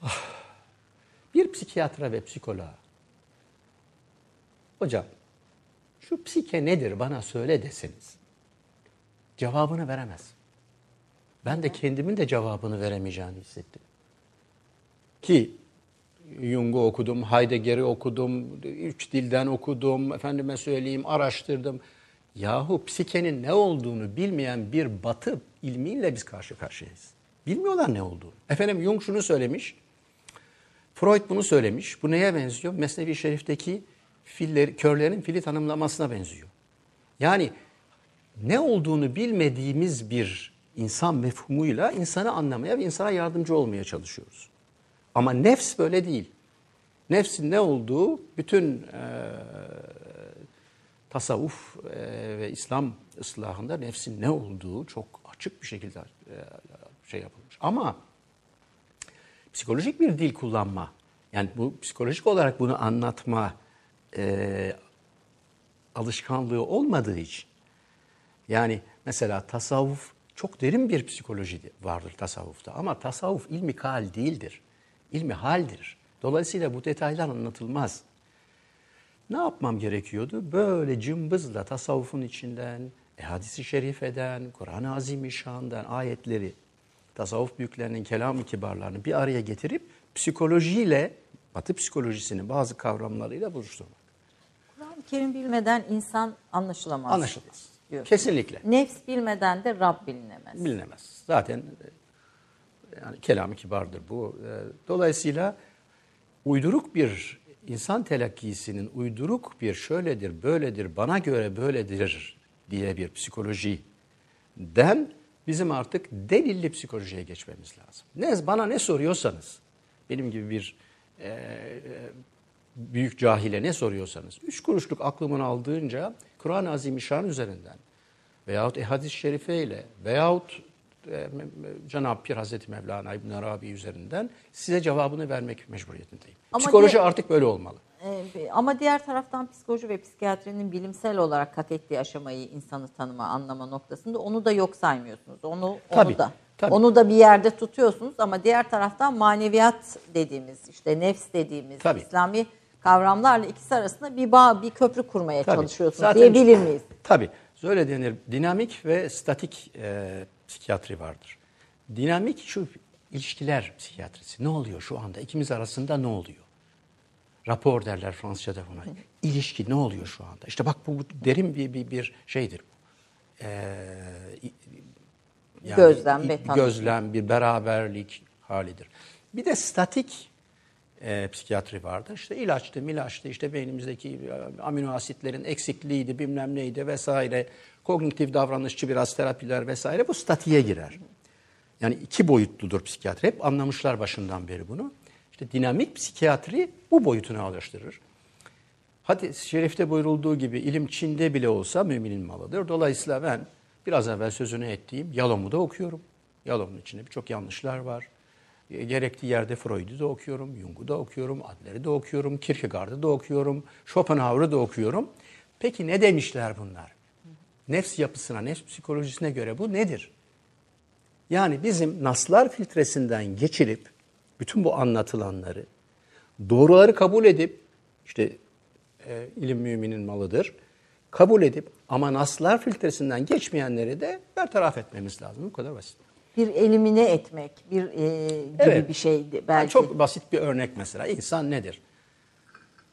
Bir psikiyatra ve psikoloğa hocam şu psike nedir bana söyle deseniz cevabını veremez. Ben de kendimin de cevabını veremeyeceğini hissettim. Ki Jung'u okudum, Heidegger'i okudum, üç dilden okudum, efendime söyleyeyim araştırdım. Yahu psikenin ne olduğunu bilmeyen bir batı ilmiyle biz karşı karşıyayız. Bilmiyorlar ne olduğunu. Efendim Jung şunu söylemiş, Freud bunu söylemiş. Bu neye benziyor? Mesnevi Şerif'teki filleri, körlerin fili tanımlamasına benziyor. Yani ne olduğunu bilmediğimiz bir insan mefhumuyla insanı anlamaya ve insana yardımcı olmaya çalışıyoruz. Ama nefs böyle değil. Nefsin ne olduğu bütün e, tasavvuf e, ve İslam ıslahında nefsin ne olduğu çok açık bir şekilde e, şey yapılmış. Ama psikolojik bir dil kullanma, yani bu psikolojik olarak bunu anlatma e, alışkanlığı olmadığı için, yani mesela tasavvuf çok derin bir psikoloji vardır tasavvufta ama tasavvuf ilmi kal değildir. İlmi haldir. Dolayısıyla bu detaylar anlatılmaz. Ne yapmam gerekiyordu? Böyle cımbızla tasavvufun içinden, e, hadisi şerifeden, Kur'an-ı Azimüşşan'dan ayetleri, tasavvuf büyüklerinin kelam-ı kibarlarını bir araya getirip psikolojiyle, batı psikolojisinin bazı kavramlarıyla buluşturmak. Kur'an-ı Kerim bilmeden insan anlaşılamaz. Anlaşılmaz. diyorsun. Kesinlikle. Nefs bilmeden de Rab bilinemez. Bilinemez. Zaten e, yani kelamı kibardır bu. E, Dolayısıyla uyduruk bir insan telakkisinin uyduruk bir şöyledir, böyledir, bana göre böyledir diye bir psikolojiden bizim artık delilli psikolojiye geçmemiz lazım. Ne bana ne soruyorsanız, benim gibi bir e, e, büyük cahile ne soruyorsanız, üç kuruşluk aklımın aldığınca Kur'an-ı Azimüşşan üzerinden veyahut hadis-i şerife ile veyahut e, Cenab-ı Pir Hazreti Mevlana İbn Arabi üzerinden size cevabını vermek mecburiyetindeyim. Ama Psikoloji de- artık böyle olmalı. Ee, ama diğer taraftan psikoloji ve psikiyatrinin bilimsel olarak kat ettiği aşamayı insanı tanıma, anlama noktasında onu da yok saymıyorsunuz. Onu, Tabii, onu da. tabii. Onu da bir yerde tutuyorsunuz ama diğer taraftan maneviyat dediğimiz, işte nefs dediğimiz Tabii. İslami kavramlarla ikisi arasında bir bağ, bir köprü kurmaya Tabii. çalışıyorsunuz Zaten- diyebilir miyiz? Tabii. Öyle denir. Dinamik ve statik e, psikiyatri vardır. Dinamik şu ilişkiler psikiyatrisi. Ne oluyor şu anda? İkimiz arasında ne oluyor? Rapor derler Fransızca'da buna. İlişki ne oluyor şu anda? İşte bak bu, derin bir, bir, bir şeydir. Ee, yani Gözlem ve. Gözlem, bir beraberlik halidir. Bir de statik e, psikiyatri vardı. İşte ilaçtı, milaçtı, işte beynimizdeki e, amino asitlerin eksikliğiydi, bilmem neydi vesaire. Kognitif davranışçı biraz terapiler vesaire bu statiğe girer. Yani iki boyutludur psikiyatri. Hep anlamışlar başından beri bunu. İşte dinamik psikiyatri bu boyutunu alıştırır. Hadis-i şerifte buyurulduğu gibi ilim Çin'de bile olsa müminin malıdır. Dolayısıyla ben biraz evvel sözünü ettiğim Yalom'u da okuyorum. Yalom'un içinde birçok yanlışlar var. E, Gerektiği yerde Freud'u da okuyorum, Jung'u da okuyorum, Adler'i de okuyorum, Kierkegaard'ı da okuyorum, Schopenhauer'ı da okuyorum. Peki ne demişler bunlar? Nefs yapısına, nefs psikolojisine göre bu nedir? Yani bizim naslar filtresinden geçirip bütün bu anlatılanları doğruları kabul edip işte e, ilim müminin malıdır. Kabul edip ama naslar filtresinden geçmeyenleri de bertaraf etmemiz lazım. Bu kadar basit. Bir elimine etmek, bir e, gibi Evet. bir şeydi Yani belki. çok basit bir örnek mesela. İnsan nedir?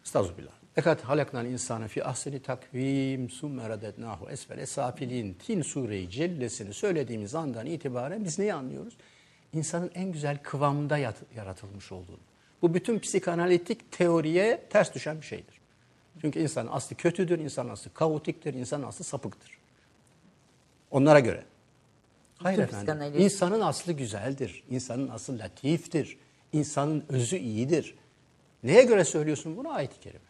Estağfirullah. Ekat halaknal insanı fi ahseni takvim summe redednahu esfele safilin tin sureyi cellesini söylediğimiz andan itibaren biz neyi anlıyoruz? İnsanın en güzel kıvamda yat- yaratılmış olduğunu. Bu bütün psikanalitik teoriye ters düşen bir şeydir. Çünkü insanın aslı kötüdür, insanın aslı kaotiktir, insanın aslı sapıktır. Onlara göre. Hayır Bütün efendim. İnsanın aslı güzeldir. İnsanın aslı latiftir. İnsanın özü iyidir. Neye göre söylüyorsun bunu ayet-i kerime?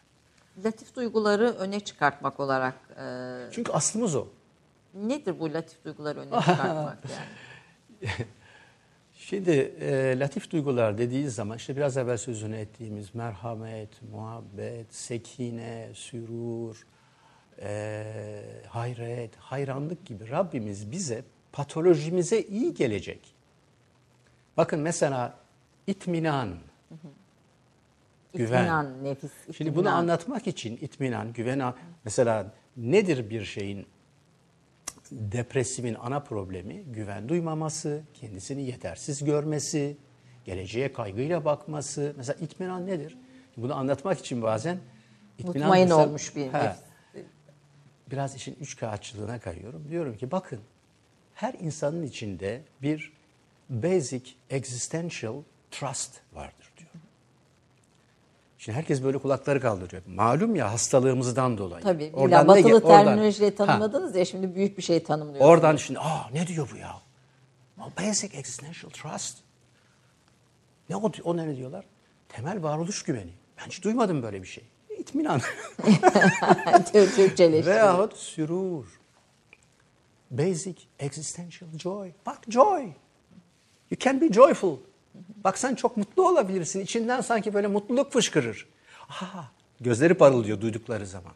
Latif duyguları öne çıkartmak olarak e, Çünkü aslımız o. nedir bu latif duyguları öne çıkartmak yani? Şimdi e, latif duygular dediği zaman işte biraz evvel sözünü ettiğimiz merhamet, muhabbet, sekine, sürur, e, hayret, hayranlık gibi Rabbimiz bize patolojimize iyi gelecek. Bakın mesela itminan, güven. İtminan, nefis, Şimdi bunu itminan. anlatmak için itminan, güven, mesela nedir bir şeyin depresifin ana problemi? Güven duymaması, kendisini yetersiz görmesi, geleceğe kaygıyla bakması. Mesela itminan nedir? Bunu anlatmak için bazen itminan Mutmain mesela- olmuş bir He. Biraz işin üç kağıtçılığına kayıyorum. Diyorum ki bakın her insanın içinde bir basic existential trust vardır. Şimdi herkes böyle kulakları kaldırıyor. Malum ya hastalığımızdan dolayı. Tabii. Oradan ne batılı ge- oradan- terminolojiyle Ha, ya şimdi büyük bir şey tanımlıyorsunuz. Oradan şimdi aa ne diyor bu ya? Basic existential trust. Ne o, o ne diyorlar? Temel varoluş güveni. Ben hiç duymadım böyle bir şey. İtminan. Tür- Türkçeleştiriyor. Veyahut sürur. Basic existential joy. Bak joy. You can be joyful. Bak sen çok mutlu olabilirsin. İçinden sanki böyle mutluluk fışkırır. Aha, gözleri parıldıyor duydukları zaman.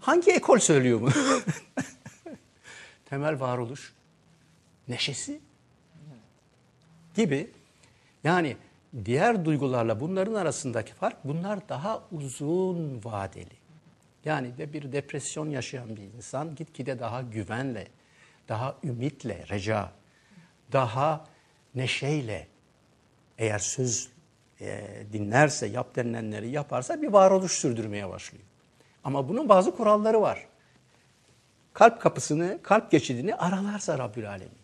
Hangi ekol söylüyor mu? Temel varoluş neşesi gibi. Yani diğer duygularla bunların arasındaki fark bunlar daha uzun vadeli. Yani de bir depresyon yaşayan bir insan gitgide daha güvenle, daha ümitle, reca, daha neşeyle eğer söz e, dinlerse, yap denilenleri yaparsa bir varoluş sürdürmeye başlıyor. Ama bunun bazı kuralları var. Kalp kapısını, kalp geçidini aralarsa Rabbül Alemin.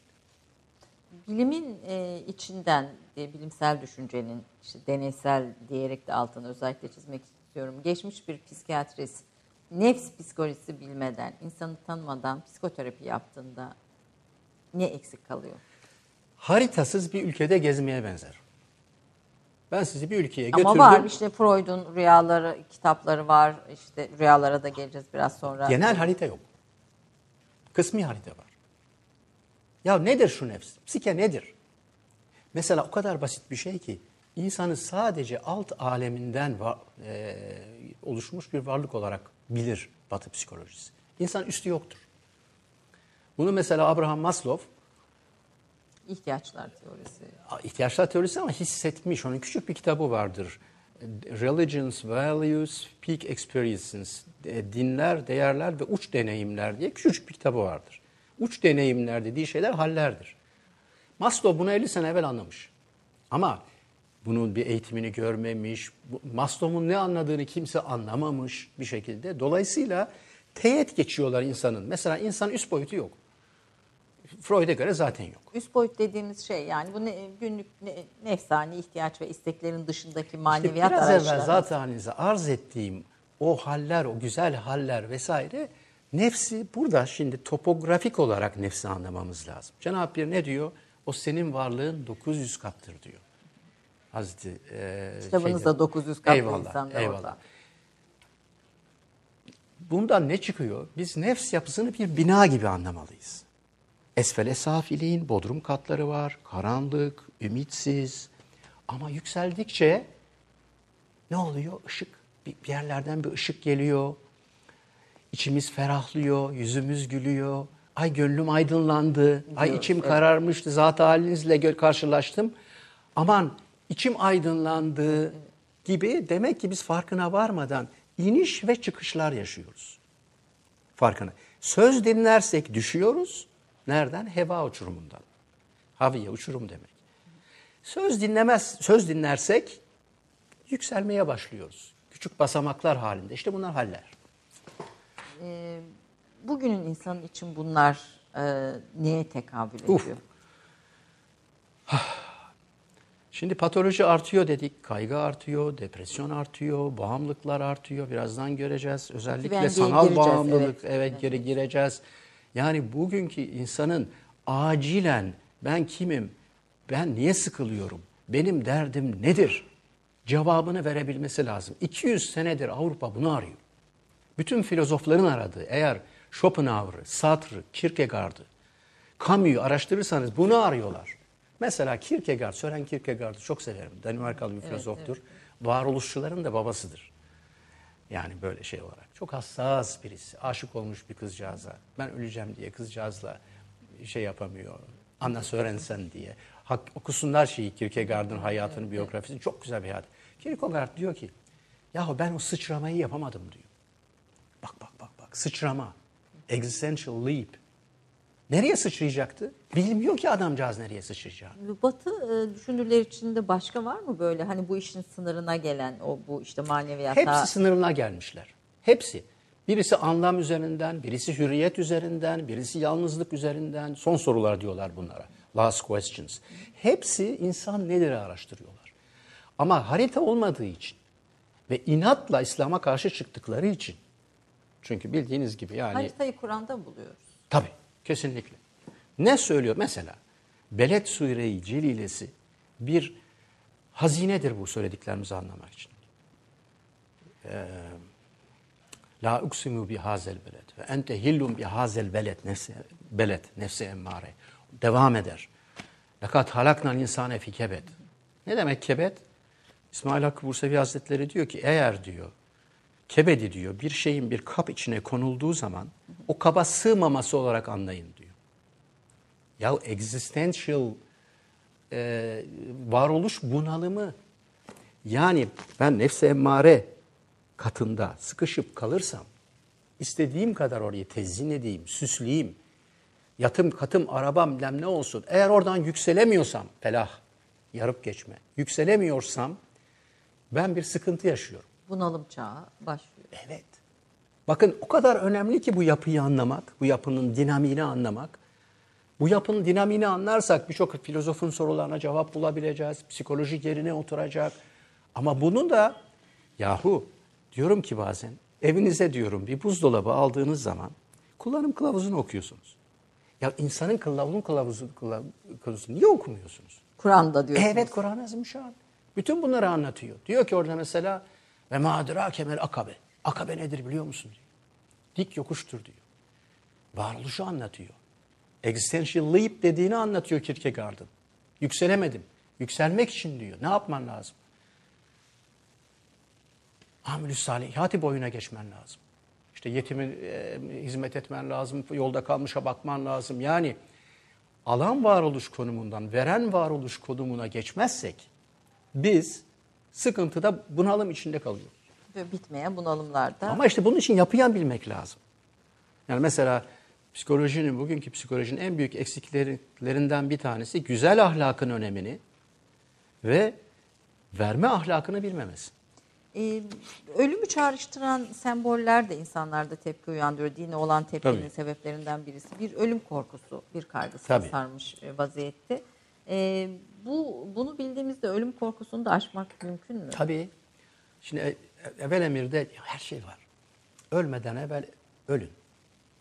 Bilimin e, içinden e, bilimsel düşüncenin işte deneysel diyerek de altını özellikle çizmek istiyorum. Geçmiş bir psikiyatrist nefs psikolojisi bilmeden, insanı tanımadan psikoterapi yaptığında ne eksik kalıyor? Haritasız bir ülkede gezmeye benzer. Ben sizi bir ülkeye götürdüm. Ama var işte Freud'un rüyaları, kitapları var. İşte rüyalara da geleceğiz biraz sonra. Genel harita yok. Kısmi harita var. Ya nedir şu nefs? Psike nedir? Mesela o kadar basit bir şey ki insanı sadece alt aleminden va- e, oluşmuş bir varlık olarak bilir Batı psikolojisi. İnsan üstü yoktur. Bunu mesela Abraham Maslow İhtiyaçlar teorisi. ihtiyaçlar teorisi ama hissetmiş. Onun küçük bir kitabı vardır. Religions, Values, Peak Experiences. E, Dinler, değerler ve uç deneyimler diye küçük bir kitabı vardır. Uç deneyimler dediği şeyler hallerdir. Maslow bunu 50 sene evvel anlamış. Ama bunun bir eğitimini görmemiş. Maslow'un ne anladığını kimse anlamamış bir şekilde. Dolayısıyla teğet geçiyorlar insanın. Mesela insan üst boyutu yok. Freud'e göre zaten yok. Üst boyut dediğimiz şey yani bu ne, günlük ne, nefsani ihtiyaç ve isteklerin dışındaki İşte maneviyat biraz arayışları. evvel zaten halinize arz ettiğim o haller, o güzel haller vesaire nefsi burada şimdi topografik olarak nefsi anlamamız lazım. Cenab-ı Pir ne diyor? O senin varlığın 900 kattır diyor. Hazreti e, Kitabınızda şeyde- 900 katlı eyvallah, insan da eyvallah. orada. Bundan ne çıkıyor? Biz nefs yapısını bir bina gibi anlamalıyız. Esfele safiliğin bodrum katları var, karanlık, ümitsiz. Ama yükseldikçe ne oluyor? Işık, bir yerlerden bir ışık geliyor. İçimiz ferahlıyor, yüzümüz gülüyor. Ay gönlüm aydınlandı, ay içim kararmıştı, zat halinizle karşılaştım. Aman içim aydınlandı gibi demek ki biz farkına varmadan iniş ve çıkışlar yaşıyoruz. Farkına. Söz dinlersek düşüyoruz. Nereden? Heva uçurumundan. Haviye uçurum demek. Söz dinlemez, söz dinlersek yükselmeye başlıyoruz. Küçük basamaklar halinde. İşte bunlar haller. Bugünün insanı için bunlar e, neye tekabül Uf. ediyor? Şimdi patoloji artıyor dedik, kaygı artıyor, depresyon artıyor, bağımlılıklar artıyor. Birazdan göreceğiz. Özellikle sanal gireceğiz, bağımlılık, evet. evet, geri gireceğiz. Yani bugünkü insanın acilen ben kimim, ben niye sıkılıyorum, benim derdim nedir cevabını verebilmesi lazım. 200 senedir Avrupa bunu arıyor. Bütün filozofların aradığı, eğer Schopenhauer'ı, Sartre'ı, Kierkegaard'ı, Camus'u araştırırsanız bunu arıyorlar. Mesela Kierkegaard, Søren Kierkegaard'ı çok severim. Danimarkalı bir filozoftur. Varoluşçuların da babasıdır. Yani böyle şey olarak. Çok hassas birisi. Aşık olmuş bir kızcağıza. Ben öleceğim diye kızcağızla şey yapamıyor. Anla Sörensen diye. Hak, okusunlar şeyi Kierkegaard'ın hayatını, biyografisini. Çok güzel bir hayat. Kierkegaard diyor ki, yahu ben o sıçramayı yapamadım diyor. Bak bak bak bak sıçrama. Existential leap. Nereye sıçrayacaktı? Bilmiyor ki adamcağız nereye sıçrayacağını. Batı e, düşünürler içinde başka var mı böyle hani bu işin sınırına gelen o bu işte maneviyata Hepsi sınırına gelmişler. Hepsi. Birisi anlam üzerinden, birisi hürriyet üzerinden, birisi yalnızlık üzerinden. Son sorular diyorlar bunlara. Last questions. Hepsi insan nedir araştırıyorlar. Ama harita olmadığı için ve inatla İslam'a karşı çıktıkları için. Çünkü bildiğiniz gibi yani haritayı Kur'an'da buluyoruz. Tabii, kesinlikle. Ne söylüyor? Mesela Beled Sure-i Celilesi bir hazinedir bu söylediklerimizi anlamak için. Ee, La uksimu bi hazel beled ve ente hillum bi hazel beled nefse beled nefse emmare. Devam eder. Lakat halaknal insane fi kebet. Ne demek kebet? İsmail Hakkı Bursevi Hazretleri diyor ki eğer diyor kebedi diyor bir şeyin bir kap içine konulduğu zaman o kaba sığmaması olarak anlayın diyor. Ya existential e, varoluş bunalımı yani ben nefse emmare katında sıkışıp kalırsam istediğim kadar orayı tezyin edeyim, süsleyeyim, yatım katım arabam bilmem ne olsun. Eğer oradan yükselemiyorsam felah, yarıp geçme. Yükselemiyorsam ben bir sıkıntı yaşıyorum. Bunalım çağı başlıyor. Evet. Bakın o kadar önemli ki bu yapıyı anlamak, bu yapının dinamiğini anlamak. Bu yapının dinamiğini anlarsak birçok filozofun sorularına cevap bulabileceğiz. Psikoloji yerine oturacak. Ama bunu da yahu diyorum ki bazen evinize diyorum bir buzdolabı aldığınız zaman kullanım kılavuzunu okuyorsunuz. Ya insanın kılavuzun kılavuzu, kılavuzunu niye okumuyorsunuz? Kur'an'da diyorsunuz. Evet Kur'an-ı Azimüşşan. Bütün bunları anlatıyor. Diyor ki orada mesela ve madra kemel akabe. Akabe nedir biliyor musun diyor. Dik yokuştur diyor. Varoluşu anlatıyor. Existential leap dediğini anlatıyor Kierkegaard'ın. Yükselemedim. Yükselmek için diyor. Ne yapman lazım? Amelü salihati boyuna geçmen lazım. İşte yetimin e, hizmet etmen lazım, yolda kalmışa bakman lazım. Yani alan varoluş konumundan veren varoluş konumuna geçmezsek biz sıkıntıda bunalım içinde kalıyoruz. Ve bitmeyen bunalımlarda. Ama işte bunun için yapıyan bilmek lazım. Yani mesela psikolojinin, bugünkü psikolojinin en büyük eksiklerinden bir tanesi güzel ahlakın önemini ve verme ahlakını bilmemesi. Ee, ölümü çağrıştıran semboller de insanlarda tepki uyandırıyor. Dine olan tepkinin Tabii. sebeplerinden birisi. Bir ölüm korkusu, bir kaygısı Tabii. sarmış e, vaziyette. Ee, bu Bunu bildiğimizde ölüm korkusunu da aşmak mümkün mü? Tabii. Şimdi e- evvel emirde her şey var. Ölmeden evvel ölün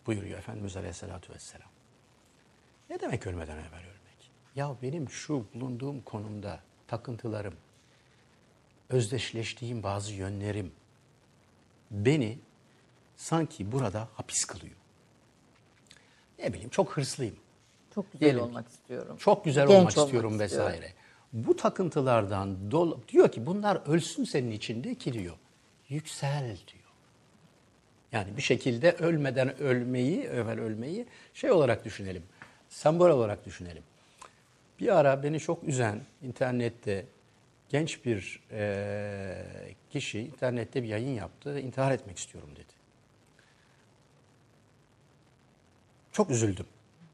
buyuruyor Efendimiz Aleyhisselatü Vesselam. Ne demek ölmeden evvel ölmek? Ya benim şu bulunduğum konumda takıntılarım, özdeşleştiğim bazı yönlerim beni sanki burada hapis kılıyor. Ne bileyim çok hırslıyım. Çok güzel Diyelim olmak istiyorum. Çok güzel Genç olmak istiyorum istiyorum. vesaire. Bu takıntılardan dol diyor ki bunlar ölsün senin içinde ki diyor. Yüksel diyor. Yani bir şekilde ölmeden ölmeyi, evvel ölmeyi şey olarak düşünelim. Sembol olarak düşünelim. Bir ara beni çok üzen internette genç bir eee, kişi internette bir yayın yaptı ve intihar etmek istiyorum dedi. Çok üzüldüm.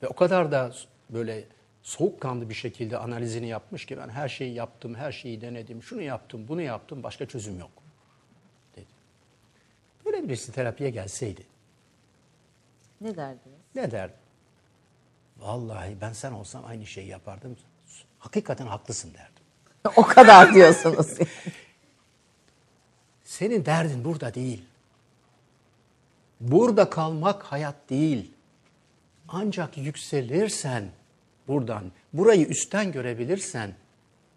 Ve o kadar da böyle soğukkanlı bir şekilde analizini yapmış ki ben her şeyi yaptım, her şeyi denedim, şunu yaptım, bunu yaptım, başka çözüm yok dedi. Böyle birisi terapiye gelseydi Ne derdiniz? ne derdi? Vallahi ben sen olsam aynı şeyi yapardım. Hakikaten haklısın derdim. O kadar diyorsunuz. Senin derdin burada değil. Burada kalmak hayat değil. Ancak yükselirsen buradan, burayı üstten görebilirsen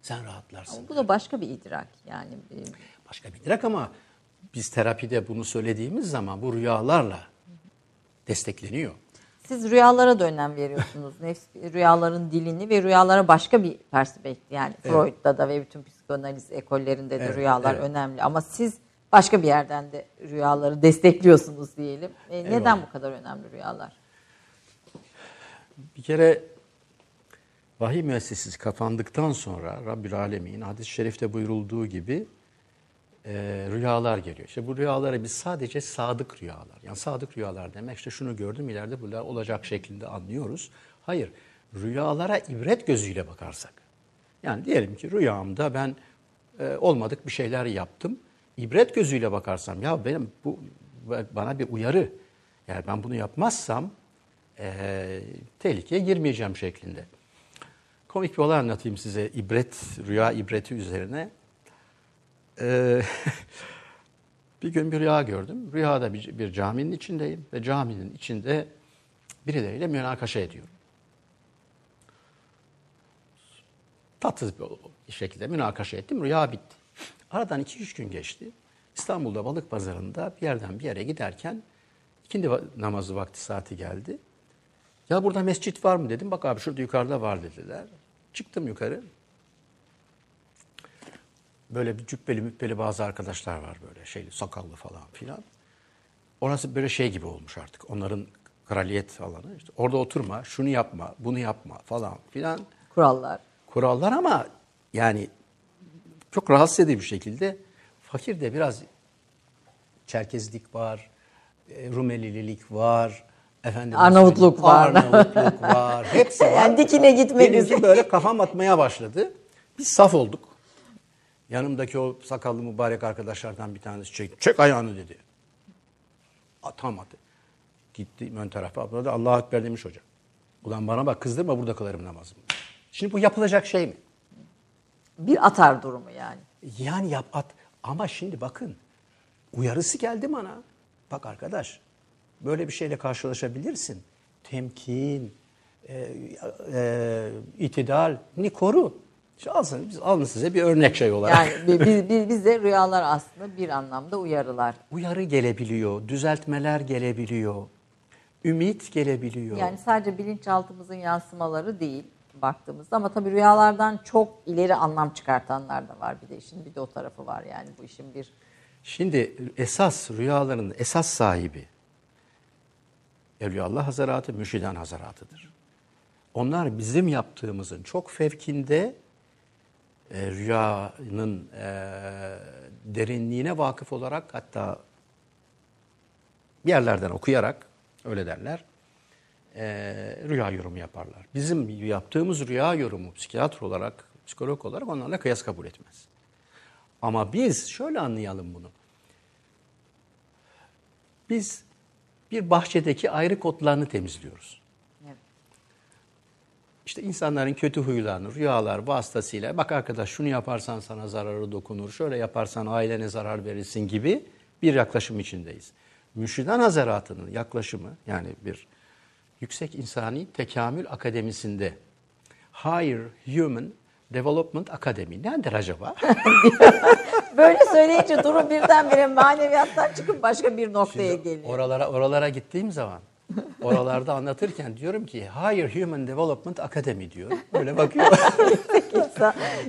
sen rahatlarsın. bu da başka bir idrak. Yani Başka bir idrak ama biz terapide bunu söylediğimiz zaman bu rüyalarla destekleniyor. Siz rüyalara da önem veriyorsunuz. Nefs, rüyaların dilini ve rüyalara başka bir perspektif. Yani Freud'da da ve bütün psikanaliz ekollerinde de Evet, rüyalar evet. önemli. Ama siz başka bir yerden de rüyaları destekliyorsunuz diyelim. E, neden bu kadar önemli rüyalar? Bir kere vahiy müessesesi kapandıktan sonra Rabbül Alemin hadis-i şerifte buyurulduğu gibi e, rüyalar geliyor. İşte bu rüyalara biz sadece sadık rüyalar. Yani sadık rüyalar demek işte şunu gördüm ileride bu olacak şeklinde anlıyoruz. Hayır, rüyalara ibret gözüyle bakarsak. Yani diyelim ki rüyamda ben e, olmadık bir şeyler yaptım. İbret gözüyle bakarsam ya benim bu bana bir uyarı. Yani ben bunu yapmazsam e, tehlikeye girmeyeceğim şeklinde. Komik bir olay anlatayım size ibret, rüya ibreti üzerine. Ee, bir gün bir rüya gördüm. Rüyada bir, bir caminin içindeyim ve caminin içinde birileriyle münakaşa ediyorum. Tatsız bir şekilde münakaşa ettim. Rüya bitti. Aradan iki üç gün geçti. İstanbul'da balık pazarında bir yerden bir yere giderken ikindi namazı vakti saati geldi. Ya burada mescit var mı dedim. Bak abi şurada yukarıda var dediler. Çıktım yukarı. Böyle bir cübbeli mübbeli bazı arkadaşlar var böyle şeyli sakallı falan filan. Orası böyle şey gibi olmuş artık. Onların kraliyet alanı. İşte orada oturma, şunu yapma, bunu yapma falan filan Kurallar. kurallar ama yani çok rahatsız edici bir şekilde fakir de biraz Çerkezlik var, e, Rumelilik var, efendim Arnavutluk var. Arnavutluk var. Hepsi var. Yani dikine gitmek Benimki üzere. böyle kafam atmaya başladı. Biz saf olduk. Yanımdaki o sakallı mübarek arkadaşlardan bir tanesi çek, çek ayağını dedi. Atamadı. Gitti ön tarafa. Burada Allahu Ekber demiş hocam. Ulan bana bak kızdırma burada kılarım namazımı. Şimdi bu yapılacak şey mi? Bir atar durumu yani. Yani yap at. Ama şimdi bakın uyarısı geldi bana. Bak arkadaş böyle bir şeyle karşılaşabilirsin. Temkin, e, e, itidal, ni koru. İşte alsın, biz alın size bir örnek şey olarak. Yani bi- bi- bi- bize rüyalar aslında bir anlamda uyarılar. Uyarı gelebiliyor, düzeltmeler gelebiliyor, ümit gelebiliyor. Yani sadece bilinçaltımızın yansımaları değil baktığımızda ama tabii rüyalardan çok ileri anlam çıkartanlar da var bir de işin bir de o tarafı var yani bu işin bir Şimdi esas rüyaların esas sahibi Evliyaullah Hazretleri, Mürşidan Hazretleri'dir. Onlar bizim yaptığımızın çok fevkinde e, rüyanın e, derinliğine vakıf olarak hatta bir yerlerden okuyarak öyle derler e, rüya yorumu yaparlar. Bizim yaptığımız rüya yorumu psikiyatr olarak, psikolog olarak onlarla kıyas kabul etmez. Ama biz şöyle anlayalım bunu. Biz bir bahçedeki ayrı kotlarını temizliyoruz. İşte insanların kötü huylarını, rüyalar vasıtasıyla bak arkadaş şunu yaparsan sana zararı dokunur, şöyle yaparsan ailene zarar verirsin gibi bir yaklaşım içindeyiz. Müşridan Hazaratı'nın yaklaşımı yani bir Yüksek İnsani Tekamül Akademisi'nde Higher Human Development Academy nedir acaba? Böyle söyleyince durum birdenbire maneviyattan çıkıp başka bir noktaya geliyor. Oralara oralara gittiğim zaman oralarda anlatırken diyorum ki Higher Human Development Academy diyor. Böyle bakıyor.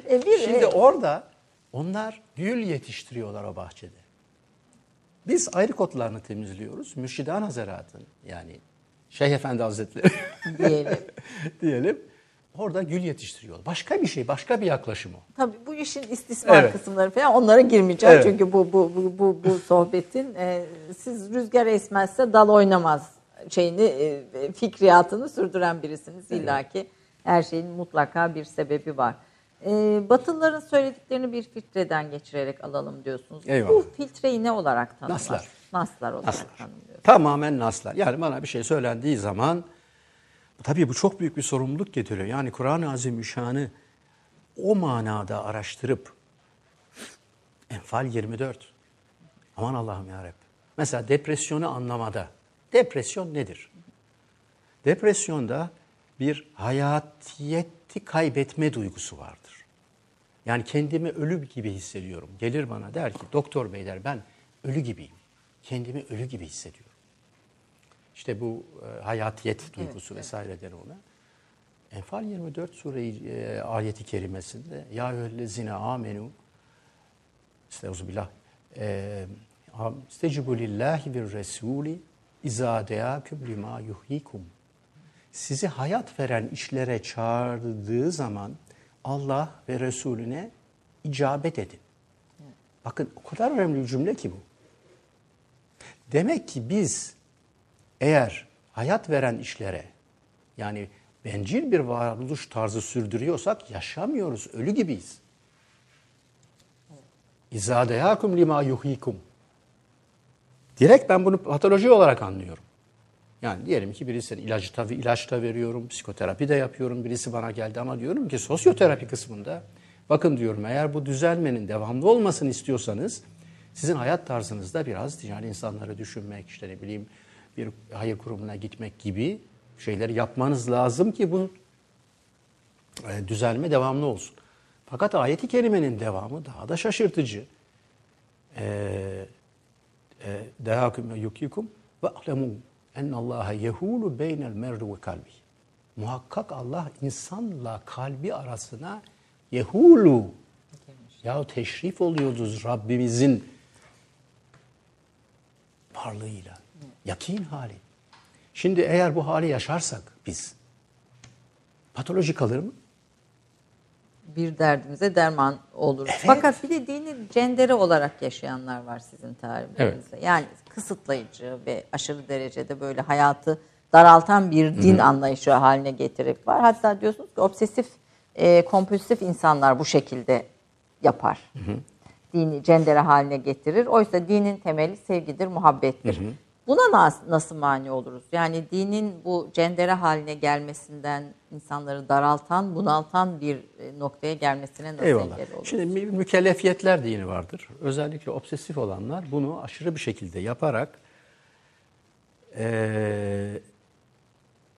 E, Şimdi orada onlar gül yetiştiriyorlar o bahçede. Biz ayrı kotlarını temizliyoruz. Mürşidan Hazretleri'nin yani Şeyh Efendi Hazretleri diyelim. diyelim. Orada gül yetiştiriyor. Başka bir şey, başka bir yaklaşım o. Tabii bu işin istismar Evet. kısımları falan onlara girmeyeceğim Evet. çünkü bu bu bu bu, bu sohbetin e, siz rüzgar esmezse dal oynamaz şeyini e, fikriyatını sürdüren birisiniz İlla ki her şeyin mutlaka bir sebebi var. E, Batılıların söylediklerini bir filtreden geçirerek alalım diyorsunuz. Eyvallah. Bu filtreyi ne olarak tanımlar? Naslar. Naslar olarak Naslar. tanımlıyorsunuz. Tamamen naslar. Yani bana bir şey söylendiği zaman tabii bu çok büyük bir sorumluluk getiriyor. Yani Kur'an-ı Azimüşşan'ı o manada araştırıp Enfal 24. Aman Allah'ım ya. Mesela depresyonu anlamada. Depresyon nedir? Depresyonda bir hayatiyeti kaybetme duygusu vardır. Yani kendimi ölü gibi hissediyorum. Gelir bana der ki doktor bey der ben ölü gibiyim. Kendimi ölü gibi hissediyorum. İşte bu e, hayatiyet duygusu vesaire der ona. Enfal 24 sure e, ayeti kerimesinde ya eyyühellezine amenu Estağfirullah. E, Stecibu lillahi bir resuli izâ deâküm limâ yuhyikum. Sizi hayat veren işlere çağırdığı zaman Allah ve Resulüne icabet edin. Bakın o kadar önemli bir cümle ki bu. Demek ki biz eğer hayat veren işlere yani bencil bir varoluş tarzı sürdürüyorsak yaşamıyoruz, ölü gibiyiz. İzâ deyâkum limâ yuhyikum. Direkt ben bunu patoloji olarak anlıyorum. Yani diyelim ki birisi ilacı tabii ilaç da veriyorum, psikoterapi de yapıyorum. Birisi bana geldi ama diyorum ki sosyoterapi kısmında bakın diyorum eğer bu düzelmenin devamlı olmasını istiyorsanız sizin hayat tarzınızda biraz ticari insanları düşünmek, işte ne bileyim bir hayır kurumuna gitmek gibi şeyleri yapmanız lazım ki bu e, düzelme devamlı olsun. Fakat ayeti kerimenin devamı daha da şaşırtıcı. Eee Dehâküm yukikum ve alemû ennallâhe yehûlu beynel merdi ve kalbi. Muhakkak Allah insanla kalbi arasına yehulu ya teşrif oluyoruz Rabbimizin varlığıyla. Yakin hali. Şimdi eğer bu hali yaşarsak biz patoloji kalır mı? Bir derdimize derman oluruz. Fakat bir de dini cendere olarak yaşayanlar var sizin tarihlerinizde. Yani kısıtlayıcı ve aşırı derecede böyle hayatı daraltan bir din anlayışı haline getirip var. Hatta diyorsunuz ki obsesif, e, kompulsif insanlar bu şekilde yapar. Dini cendere haline getirir. Oysa dinin temeli sevgidir, muhabbettir. Buna nas- nasıl mani oluruz? Yani dinin bu cendere haline gelmesinden insanları daraltan, bunaltan bir e, noktaya gelmesine nasıl Eyvallah. engel oluruz? Şimdi mü- mükellefiyetler dini vardır. Özellikle obsesif olanlar bunu aşırı bir şekilde yaparak eee,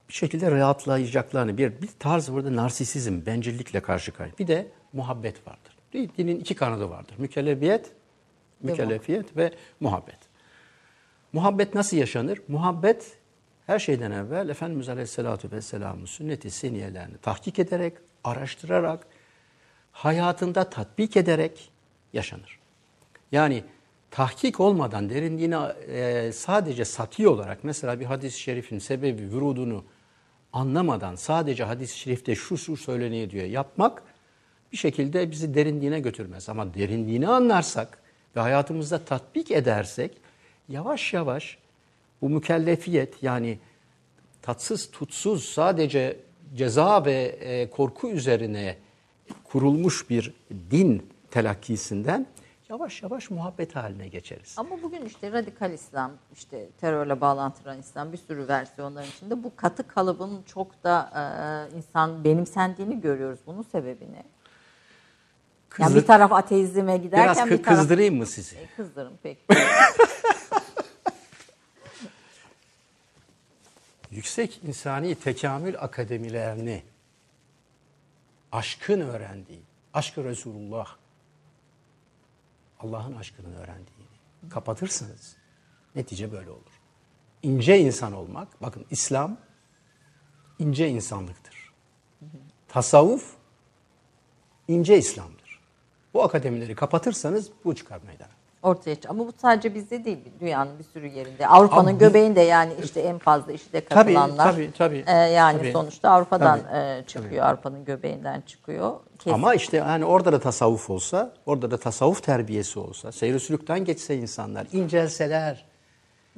bir şekilde rahatlayacaklarını bir, bir tarz burada narsisizm, bencillikle karşı karşıya. Bir de muhabbet vardır. Dinin iki kanadı vardır. Mükellefiyet, mükellefiyet ve muhabbet. Muhabbet nasıl yaşanır? Muhabbet her şeyden evvel Efendimiz Aleyhisselatü Vesselam'ın sünnet-i seniyelerini tahkik ederek, araştırarak, hayatında tatbik ederek yaşanır. Yani tahkik olmadan derinliğine e, sadece sati olarak mesela bir hadis-i şerifin sebebi, vurudunu anlamadan sadece hadis-i şerifte şu şu söyleniyor diyor yapmak bir şekilde bizi derinliğine götürmez. Ama derinliğini anlarsak ve hayatımızda tatbik edersek yavaş yavaş bu mükellefiyet yani tatsız tutsuz sadece ceza ve e, korku üzerine kurulmuş bir din telakkisinden yavaş yavaş muhabbet haline geçeriz. Ama bugün işte radikal İslam, işte terörle bağlantılan İslam bir sürü versiyonların içinde bu katı kalıbın çok da e, insan benimsendiğini görüyoruz. Bunun sebebi ne? Yani Kızdır- bir taraf ateizme giderken Biraz bir taraf... kızdırayım mı sizi? E, Kızdırın peki. Yüksek İnsani Tekamül Akademilerini aşkın öğrendiği, aşkı Resulullah, Allah'ın aşkını öğrendiğini kapatırsanız netice böyle olur. İnce insan olmak, bakın İslam ince insanlıktır. Tasavvuf ince İslam'dır. Bu akademileri kapatırsanız bu çıkar meydana. Ortaya çık. Ama bu sadece bizde değil, dünyanın bir sürü yerinde. Avrupa'nın göbeğinde yani işte en fazla işte Tabii, katılanlar. tabii, tabii. e, yani Tabii. sonuçta Avrupa'dan Tabii. e, çıkıyor, Avrupa'nın göbeğinden çıkıyor. Kesin. Ama işte yani orada da tasavvuf olsa, orada da tasavvuf terbiyesi olsa, seyr sülükten geçse insanlar, incelseler,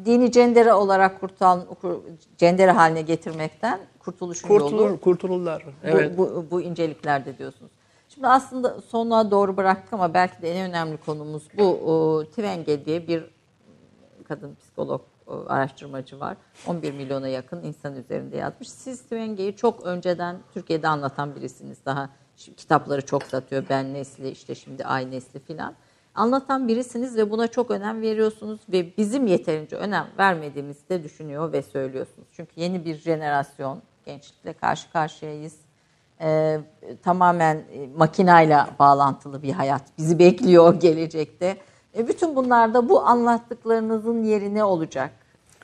dini cendere olarak kurtulan, kur- cendere haline getirmekten kurtuluşun kurtulur, yolu kurtulurlar. bu, Evet. bu, bu inceliklerde diyorsunuz. Şimdi aslında sonuna doğru bıraktık ama belki de en önemli konumuz bu. Twenge diye bir kadın psikolog o, araştırmacı var. 11 milyona yakın insan üzerinde yazmış. Siz Twenge'yi çok önceden Türkiye'de anlatan birisiniz. Daha şimdi kitapları çok satıyor. Ben Nesli, işte şimdi Ay Nesli filan. Anlatan birisiniz ve buna çok önem veriyorsunuz ve bizim yeterince önem vermediğimizi de düşünüyor ve söylüyorsunuz. Çünkü yeni bir jenerasyon gençlikle karşı karşıyayız. Ee, tamamen e, makinayla bağlantılı bir hayat bizi bekliyor gelecekte. E, bütün bunlarda bu anlattıklarınızın yeri ne olacak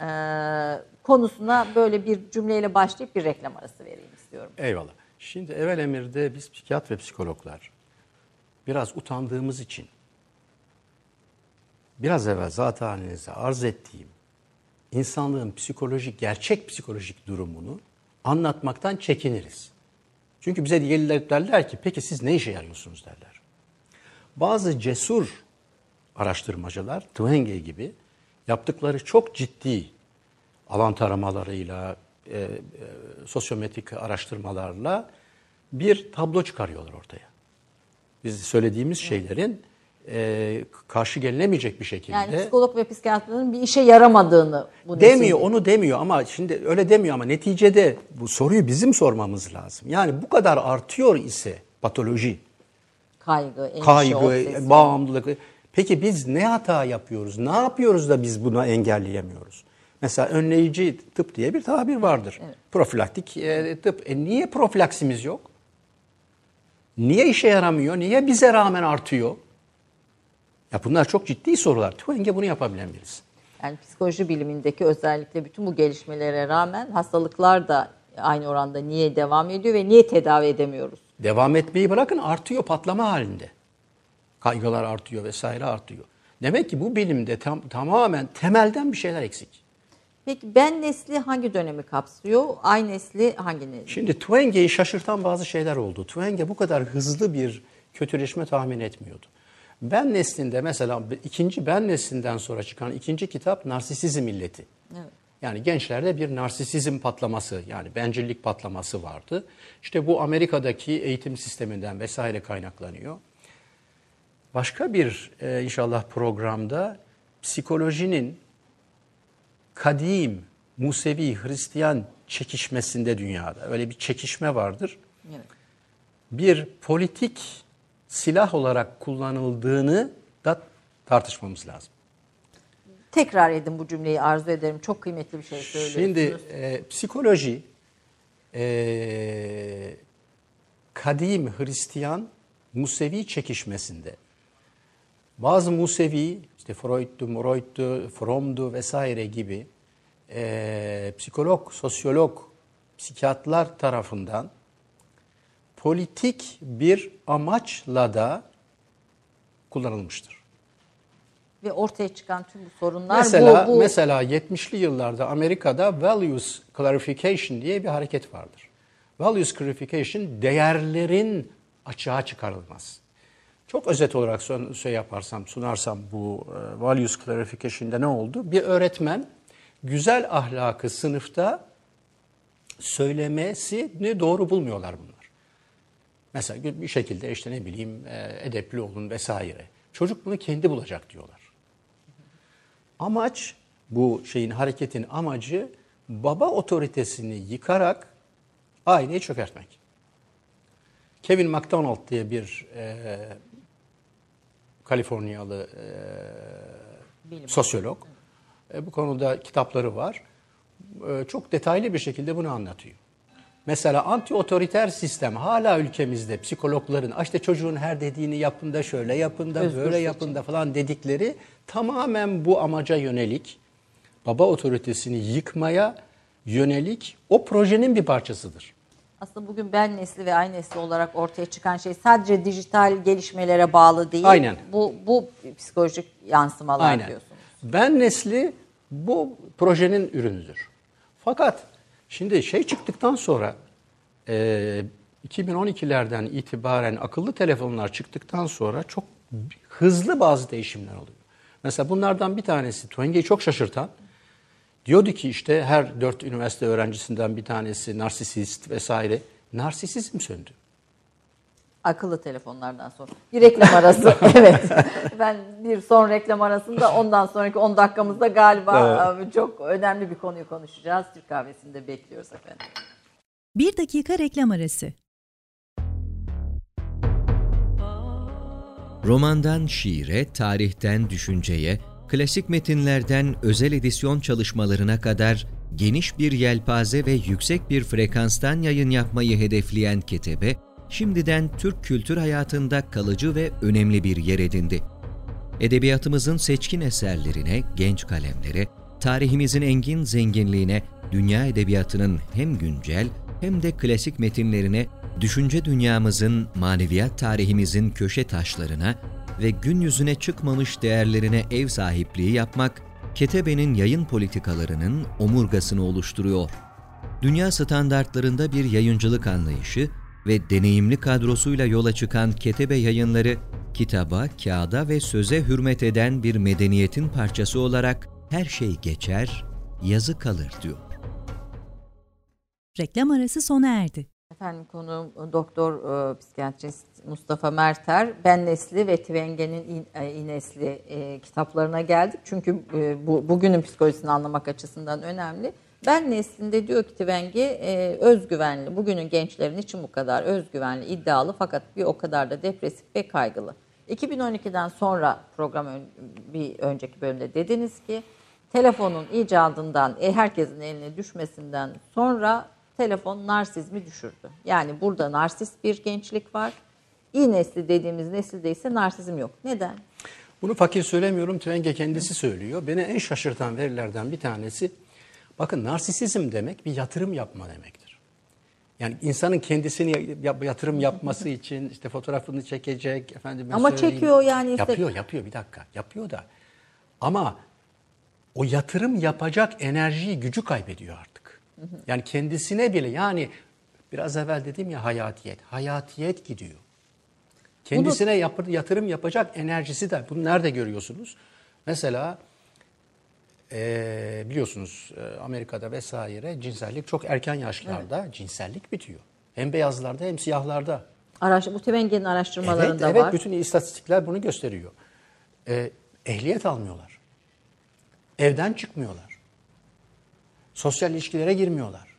Ee, konusuna böyle bir cümleyle başlayıp bir reklam arası vereyim istiyorum. Eyvallah. Şimdi evvel emirde biz psikiyatr ve psikologlar biraz utandığımız için biraz evvel zaten halinize arz ettiğim insanlığın psikolojik, gerçek psikolojik durumunu anlatmaktan çekiniriz. Çünkü bize gelirler derler ki peki siz ne işe yarıyorsunuz derler. Bazı cesur araştırmacılar, Twenge gibi yaptıkları çok ciddi alan taramalarıyla, e, e, sosyometrik araştırmalarla bir tablo çıkarıyorlar ortaya. Biz söylediğimiz şeylerin e, karşı gelinemeyecek bir şekilde Yani psikolog ve psikiyatrların bir işe yaramadığını bu demiyor, nesil- onu demiyor ama şimdi öyle demiyor ama neticede bu soruyu bizim sormamız lazım. Yani bu kadar artıyor ise patoloji, kaygı, endişe, kaygı, obsesyon. bağımlılık. Peki biz ne hata yapıyoruz? Ne yapıyoruz da biz bunu engelleyemiyoruz? Mesela önleyici tıp diye bir tabir vardır. Profilaktik e, tıp. E niye profilaksimiz yok? Niye işe yaramıyor? Niye bize rağmen artıyor? Ya bunlar çok ciddi sorular. Twenge bunu yapabilen birisi. Yani psikoloji bilimindeki özellikle bütün bu gelişmelere rağmen hastalıklar da aynı oranda niye devam ediyor ve niye tedavi edemiyoruz? Devam etmeyi bırakın artıyor patlama halinde. Kaygılar artıyor vesaire artıyor. Demek ki bu bilimde tam, tamamen temelden bir şeyler eksik. Peki ben nesli hangi dönemi kapsıyor? Ay nesli hangi nesli? Şimdi Twenge'yi şaşırtan bazı şeyler oldu. Twenge bu kadar hızlı bir kötüleşme tahmin etmiyordu. Ben neslinde mesela ikinci ben neslinden sonra çıkan ikinci kitap Narsisizm illeti. Yani gençlerde bir narsisizm patlaması yani bencillik patlaması vardı. İşte bu Amerika'daki eğitim sisteminden vesaire kaynaklanıyor. Başka bir e, inşallah programda psikolojinin kadim, Musevi, Hristiyan çekişmesinde dünyada öyle bir çekişme vardır. Evet. Bir politik silah olarak kullanıldığını da tartışmamız lazım. Tekrar edin bu cümleyi arzu ederim. Çok kıymetli bir şey söylüyorsunuz. Şimdi e, psikoloji e, kadim Hristiyan Musevi çekişmesinde bazı Musevi işte Freud'du, Freud'du, Fromm'du vesaire gibi e, psikolog, sosyolog, psikiyatrlar tarafından politik bir amaçla da kullanılmıştır. ve ortaya çıkan tüm bu sorunlar Mesela bu, bu mesela 70'li yıllarda Amerika'da values clarification diye bir hareket vardır. Values clarification değerlerin açığa çıkarılmaz. Çok özet olarak şey yaparsam, sunarsam bu e, values clarification'da ne oldu? Bir öğretmen güzel ahlakı sınıfta söylemesini doğru bulmuyorlar bunlar. Mesela bir şekilde işte ne bileyim e, edepli olun vesaire. Çocuk bunu kendi bulacak diyorlar. Amaç bu şeyin hareketin amacı baba otoritesini yıkarak aileyi çökertmek. Kevin McDonald diye bir e, Kaliforniyalı e, sosyolog. E, bu konuda kitapları var. E, çok detaylı bir şekilde bunu anlatıyor. Mesela anti otoriter sistem hala ülkemizde psikologların "Ah işte çocuğun her dediğini yapın da şöyle yapın da Özgür böyle yapın da falan dedikleri tamamen bu amaca yönelik baba otoritesini yıkmaya yönelik o projenin bir parçasıdır. aslında bugün ben nesli ve ay nesli olarak ortaya çıkan şey sadece dijital gelişmelere bağlı değil. Aynen. Bu bu psikolojik yansımalar Aynen. diyorsunuz. Ben nesli bu projenin ürünüdür. Fakat şimdi şey çıktıktan sonra e, 2012'lerden itibaren akıllı telefonlar çıktıktan sonra çok hızlı bazı değişimler oluyor. Mesela bunlardan bir tanesi Twenge'yi çok şaşırtan diyordu ki işte her dört üniversite öğrencisinden bir tanesi narsisist vesaire. Narsisizm söndü. Akıllı telefonlardan sonra. Bir reklam arası. evet. Ben bir son reklam arasında ondan sonraki 10 dakikamızda galiba e, çok önemli bir konuyu konuşacağız. Türk kahvesinde bekliyoruz efendim. Bir dakika reklam arası. Romandan şiire, tarihten düşünceye, klasik metinlerden özel edisyon çalışmalarına kadar geniş bir yelpaze ve yüksek bir frekanstan yayın yapmayı hedefleyen Ketebe, şimdiden Türk kültür hayatında kalıcı ve önemli bir yer edindi. Edebiyatımızın seçkin eserlerine, genç kalemlere, tarihimizin engin zenginliğine, dünya edebiyatının hem güncel hem de klasik metinlerine, düşünce dünyamızın, maneviyat tarihimizin köşe taşlarına ve gün yüzüne çıkmamış değerlerine ev sahipliği yapmak, Ketebe'nin yayın politikalarının omurgasını oluşturuyor. Dünya standartlarında bir yayıncılık anlayışı ve deneyimli kadrosuyla yola çıkan Ketebe yayınları, kitaba, kağıda ve söze hürmet eden bir medeniyetin parçası olarak her şey geçer, yazı kalır diyor. Reklam arası sona erdi. Efendim konuğum doktor e, psikiyatrist Mustafa Merter. Ben Nesli ve Twenge'nin İn, e, İnesli e, kitaplarına geldik. Çünkü e, bu bugünün psikolojisini anlamak açısından önemli. Ben Nesli'nde diyor ki Twenge e, özgüvenli, bugünün gençlerin için bu kadar özgüvenli, iddialı fakat bir o kadar da depresif ve kaygılı. 2012'den sonra program ön- bir önceki bölümde dediniz ki telefonun icadından, e, herkesin eline düşmesinden sonra telefon narsizmi düşürdü. Yani burada narsist bir gençlik var. İyi nesli dediğimiz nesilde ise narsizm yok. Neden? Bunu fakir söylemiyorum, Twenge kendisi söylüyor. Beni en şaşırtan verilerden bir tanesi, bakın narsisizm demek bir yatırım yapma demektir. Yani insanın kendisini yatırım yapması için işte fotoğrafını çekecek, efendim Ama çekiyor yani işte- Yapıyor, yapıyor bir dakika, yapıyor da. Ama o yatırım yapacak enerjiyi, gücü kaybediyor artık. Yani kendisine bile yani biraz evvel dedim ya hayatiyet, hayatiyet gidiyor. Kendisine yap- yatırım yapacak enerjisi de bunu nerede görüyorsunuz? Mesela eee, biliyorsunuz e, Amerika'da vesaire cinsellik çok erken yaşlarda cinsellik bitiyor. Hem beyazlarda hem siyahlarda. Araş, bu Twenge'nin Evet, araştırmalarında evet var. bütün istatistikler bunu gösteriyor. Ee, ehliyet almıyorlar. Evden çıkmıyorlar. Sosyal ilişkilere girmiyorlar.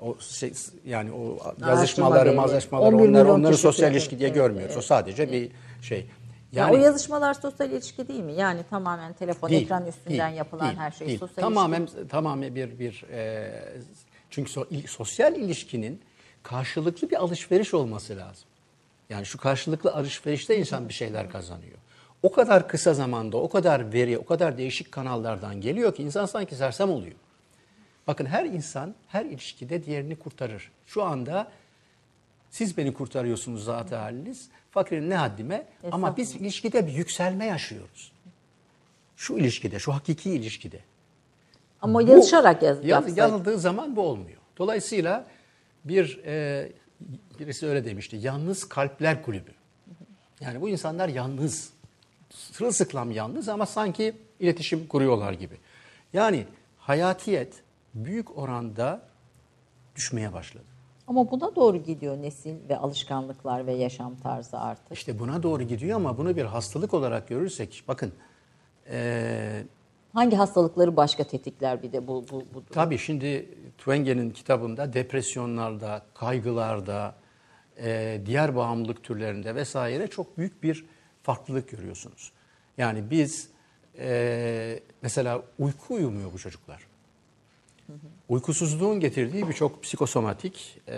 O şey, yani o yazışmaları, mazlaşmaları 11 onlar onları sosyal evet, ilişki diye evet, görmüyoruz. O evet, sadece bir şey. Ya o yazışmalar sosyal ilişki değil mi? Yani tamamen telefon, Değil, ekran üstünden değil, yapılan değil, her şey değil. sosyal tamamen ilişki. tamamen bir bir e, çünkü so- il- sosyal ilişkinin karşılıklı bir alışveriş olması lazım. Yani şu karşılıklı alışverişte insan bir şeyler kazanıyor. O kadar kısa zamanda, o kadar veri, o kadar değişik kanallardan geliyor ki insan sanki sersem oluyor. Bakın her insan her ilişkide diğerini kurtarır. Şu anda siz beni kurtarıyorsunuz zaten haliniz. Fakirin ne haddime? Ama biz ilişkide bir yükselme yaşıyoruz. Şu ilişkide, şu hakiki ilişkide. Ama Bu- yazışarak yaz, yaz- yazıldığı zaman bu olmuyor. Dolayısıyla bir e, birisi öyle demişti. Yalnız kalpler kulübü. Yani bu insanlar yalnız. Sırılsıklam yalnız ama sanki iletişim kuruyorlar gibi. Yani hayatiyet büyük oranda düşmeye başladı. Ama buna doğru gidiyor nesil ve alışkanlıklar ve yaşam tarzı artık. İşte buna doğru gidiyor ama bunu bir hastalık olarak görürsek bakın e, Hangi hastalıkları başka tetikler bir de bu bu bu Tabii şimdi Twenge'nin kitabında depresyonlarda, kaygılarda, e, diğer bağımlılık türlerinde vesaire çok büyük bir farklılık görüyorsunuz. Yani biz e, mesela uyku uyumuyor bu çocuklar. Uykusuzluğun getirdiği birçok psikosomatik e,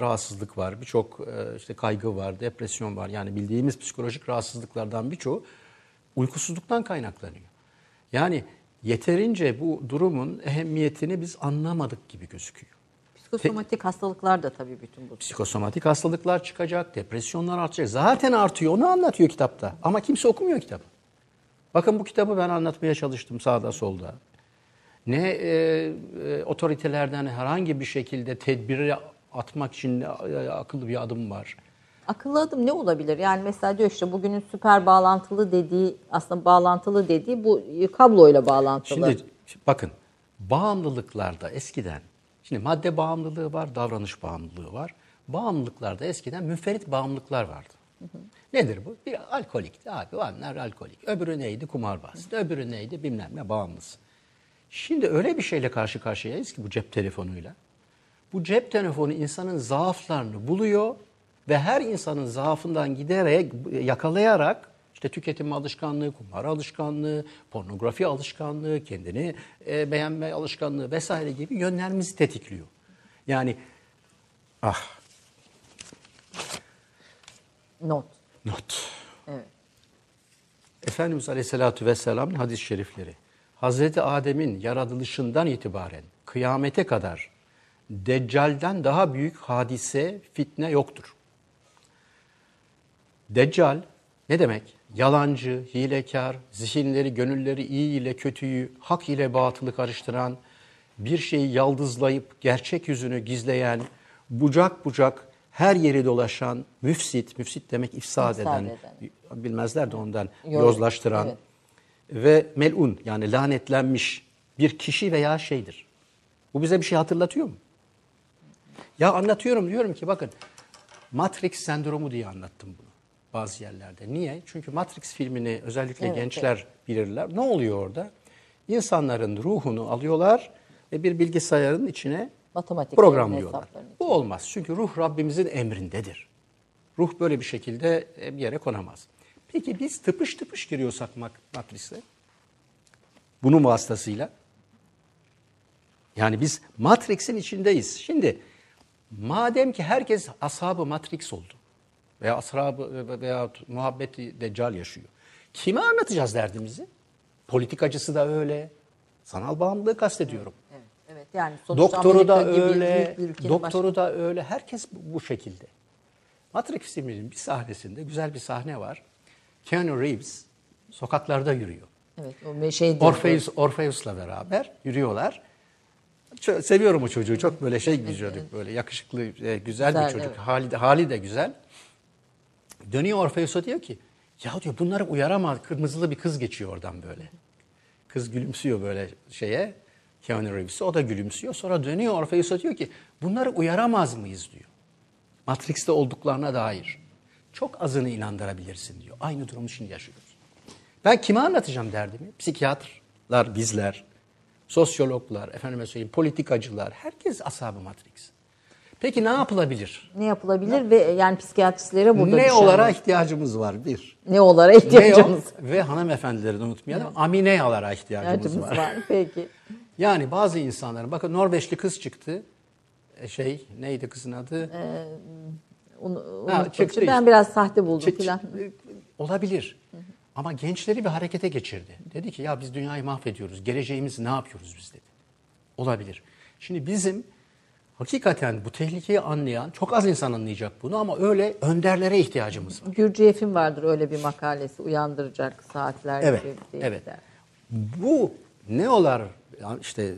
rahatsızlık var, birçok e, işte kaygı var, depresyon var. Yani bildiğimiz psikolojik rahatsızlıklardan birçoğu uykusuzluktan kaynaklanıyor. Yani yeterince bu durumun ehemmiyetini biz anlamadık gibi gözüküyor. psikosomatik hastalıklar da tabii bütün bu. Psikosomatik hastalıklar çıkacak, depresyonlar artacak. Zaten artıyor, onu anlatıyor kitapta. Ama kimse okumuyor kitabı. Bakın bu kitabı ben anlatmaya çalıştım sağda solda. Ne e, e, otoritelerden herhangi bir şekilde tedbiri atmak için e, akıllı bir adım var. Akıllı adım ne olabilir? Yani mesela diyor işte bugünün süper bağlantılı dediği aslında bağlantılı dediği bu kabloyla bağlantılı. Şimdi bakın bağımlılıklarda eskiden şimdi madde bağımlılığı var, davranış bağımlılığı var. Bağımlılıklarda eskiden müferit bağımlılıklar vardı. Nedir bu? Bir alkolikti abi. Onlar alkolik. Öbürü neydi? Kumarbaz. Öbürü neydi? Bilmem ne bağımlısı. Şimdi öyle bir şeyle karşı karşıyayız ki bu cep telefonuyla. Bu cep telefonu insanın zaaflarını buluyor ve her insanın zaafından giderek, yakalayarak işte tüketim alışkanlığı, kumar alışkanlığı, pornografi alışkanlığı, kendini e, beğenme alışkanlığı vesaire gibi yönlerimizi tetikliyor. Yani ah Not. not. Evet. Efendimiz Aleyhisselatü Vesselam'ın hadis-i şerifleri. Hazreti Adem'in yaratılışından itibaren kıyamete kadar Deccal'den daha büyük hadise, fitne yoktur. Deccal ne demek? Yalancı, hilekar, zihinleri, gönülleri iyi ile kötüyü, hak ile batılı karıştıran, bir şeyi yaldızlayıp gerçek yüzünü gizleyen, bucak bucak her yeri dolaşan, müfsit, müfsit demek ifsad, İfsad eden, eden. bilmezler de ondan Yo- yozlaştıran evet. Ve melun yani lanetlenmiş bir kişi veya şeydir. Bu bize bir şey hatırlatıyor mu? Ya anlatıyorum diyorum ki bakın Matrix sendromu diye anlattım bunu bazı yerlerde. Niye? Çünkü Matrix filmini özellikle Evet, gençler bilirler. Ne oluyor orada? İnsanların ruhunu alıyorlar ve bir bilgisayarın içine Matematik programlıyorlar. Bu olmaz. Çünkü ruh Rabbimizin emrindedir. Ruh böyle bir şekilde e, bir yere konamaz. Peki biz tıpış tıpış giriyorsak mat- Matrix'e, bunun vasıtasıyla, yani biz Matrix'in içindeyiz. Şimdi madem ki herkes ashabı Matrix oldu veya ashabı veya muhabbeti deccal yaşıyor. Kime anlatacağız derdimizi? Politikacısı da öyle. Sanal bağımlılığı kastediyorum. Evet, evet. Yani Doktoru da Amerika gibi öyle, büyük bir ülkenin doktoru da öyle. Herkes bu, bu şekilde. Matrix filminin bir sahnesinde güzel bir sahne var. Keanu Reeves sokaklarda yürüyor. Evet, o şey Orpheus, Orpheus'la beraber yürüyorlar. Ço- seviyorum o çocuğu. Çok böyle şey bir çocuk. Böyle yakışıklı, güzel, Güzel, bir çocuk. evet. Hali, de, hali de güzel. Dönüyor Orpheus'a diyor ki ya diyor bunları uyaramaz. Kırmızılı bir kız geçiyor oradan böyle. Kız gülümsüyor böyle şeye. Keanu Reeves'e. O da gülümsüyor. Sonra dönüyor Orpheus'a diyor ki bunları uyaramaz mıyız diyor. Matrix'te olduklarına dair. Çok azını inandırabilirsin diyor. Aynı durumu şimdi yaşıyoruz. Ben kime anlatacağım derdimi? Psikiyatrlar, bizler, sosyologlar, efendime söyleyeyim politikacılar, herkes ashabı Matrix. Peki ne yapılabilir? Ne yapılabilir ve yani psikiyatristlere burada ne olara ihtiyacımız var? Bir. ne olara Ne ihtiyacımız yok? Ve hanımefendileri de unutmayalım. Amineyalara ihtiyacımız ihtiyacımız var. var. Peki. Yani bazı insanların, bakın Norveçli kız çıktı. E, Şey, neydi kızın adı? Onu, Ha, unuttum. çıktı ben işte. biraz sahte buldum Çı- filan. çı- Olabilir. Ama gençleri bir harekete geçirdi. Dedi ki ya biz dünyayı mahvediyoruz. Geleceğimizi ne yapıyoruz biz dedi. Olabilir. Şimdi bizim hakikaten bu tehlikeyi anlayan çok az insan anlayacak bunu ama öyle önderlere ihtiyacımız var. Gürcüye film vardır öyle bir makalesi uyandıracak saatler Evet. gibi değil Evet. der. Bu ne olar yani işte e,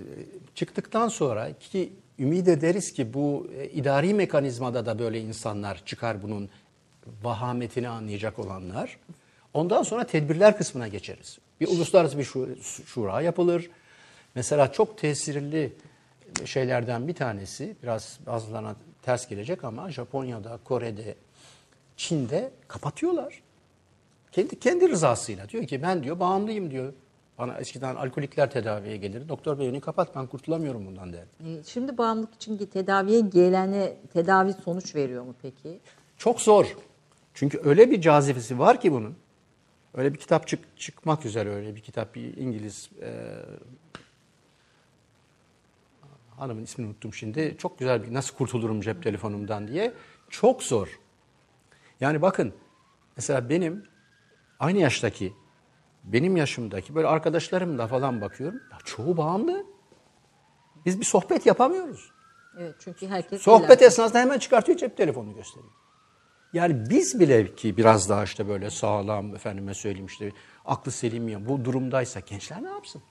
çıktıktan sonra ki ümit ederiz ki bu e, idari mekanizmada da böyle insanlar çıkar bunun vahametini anlayacak olanlar. Ondan sonra tedbirler kısmına geçeriz. Bir uluslararası bir şura, şura yapılır. Mesela çok tesirli şeylerden bir tanesi biraz bazılarına ters gelecek ama Japonya'da, Kore'de, Çin'de kapatıyorlar. Kendi kendi rızasıyla diyor ki ben diyor bağımlıyım diyor. Bana eskiden alkolikler tedaviye gelir. Doktor bey onu kapat ben kurtulamıyorum bundan der. E, Şimdi bağımlılık için tedaviye gelene tedavi sonuç veriyor mu peki? Çok zor. Çünkü öyle bir cazibesi var ki bunun. Öyle bir kitap çık, çıkmak üzere öyle bir kitap bir İngiliz e, hanımın ismini unuttum şimdi. Çok güzel bir nasıl kurtulurum cep telefonumdan diye. Çok zor. Yani bakın mesela benim aynı yaştaki benim yaşımdaki böyle arkadaşlarımla falan bakıyorum. Ya çoğu bağımlı. Biz bir sohbet yapamıyoruz. Evet çünkü herkes Sohbet ilaç- esnasında hemen çıkartıyor cep telefonunu gösteriyor. Yani biz bile ki biraz daha işte böyle sağlam efendime söyleyeyim işte aklı selim ya bu durumdaysa gençler ne yapsın?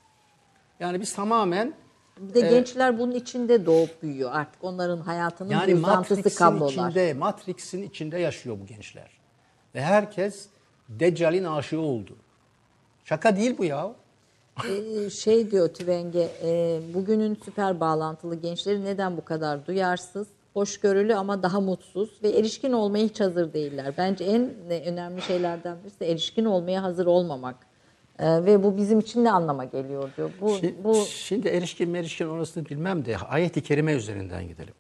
Yani biz tamamen Bir de gençler bunun içinde doğup büyüyor artık onların hayatının yani bir uzantısı kablolar. içinde, Matrix'in içinde yaşıyor bu gençler. Ve herkes Deccal'in aşığı oldu. Şaka değil bu ya. Ee, şey diyor Tüvenge, e, bugünün süper bağlantılı gençleri neden bu kadar duyarsız, hoşgörülü ama daha mutsuz ve erişkin olmaya hiç hazır değiller. Bence en önemli şeylerden birisi erişkin olmaya hazır olmamak. Ee, ve bu bizim için ne anlama geliyor diyor. Bu, Şimdi, bu şimdi erişkin merişkin orasını bilmem de ayet-i kerime üzerinden gidelim.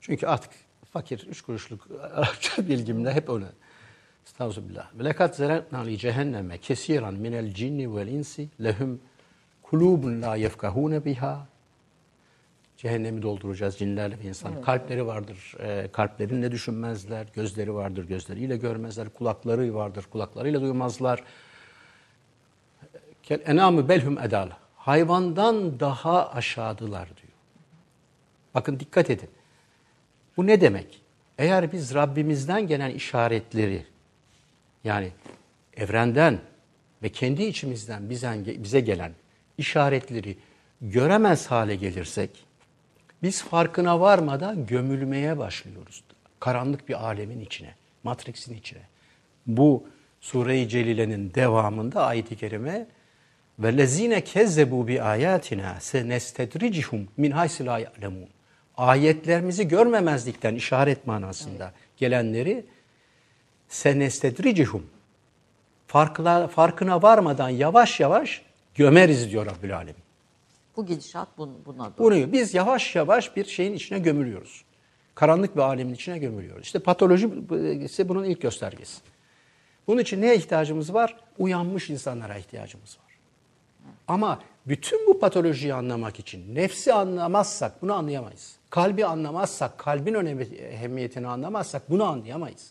Çünkü artık fakir, üç kuruşluk Arapça bilgimle hep öyle. Estağfirullah. Ve lekad zeretna li cehenneme kesiran minel cinni vel insi lehum kulubun la yefkahune biha. Cehennemi dolduracağız cinlerle ve insan. Kalpleri vardır. E, kalplerinle düşünmezler. Gözleri vardır. Gözleriyle görmezler. Kulakları vardır. Kulaklarıyla duymazlar. Kel enamü belhum edal. Hayvandan daha aşağıdılar diyor. Bakın dikkat edin. Bu ne demek? Eğer biz Rabbimizden gelen işaretleri yani evrenden ve kendi içimizden bizden, bize gelen işaretleri göremez hale gelirsek biz farkına varmadan gömülmeye başlıyoruz. Karanlık bir alemin içine, Matrix'in içine. Bu Sure-i Celile'nin devamında ayet-i kerime وَالَّذ۪ينَ كَذَّبُوا بِآيَاتِنَا سَنَسْتَدْرِجِهُمْ مِنْ حَيْسِ لَا يَعْلَمُونَ Ayetlerimizi görmemezlikten işaret manasında gelenleri senestedricihum farkla, farkına varmadan yavaş yavaş gömeriz diyor Rabbül Alem. bu gidişat bun- buna doğru. Bunu biz yavaş yavaş bir şeyin içine gömülüyoruz. Karanlık bir alemin içine gömülüyoruz. İşte patoloji ise bunun ilk göstergesi. Bunun için neye ihtiyacımız var? Uyanmış insanlara ihtiyacımız var. Ama bütün bu patolojiyi anlamak için nefsi anlamazsak bunu anlayamayız. Kalbi anlamazsak, kalbin önemi, ehemmiyetini anlamazsak bunu anlayamayız.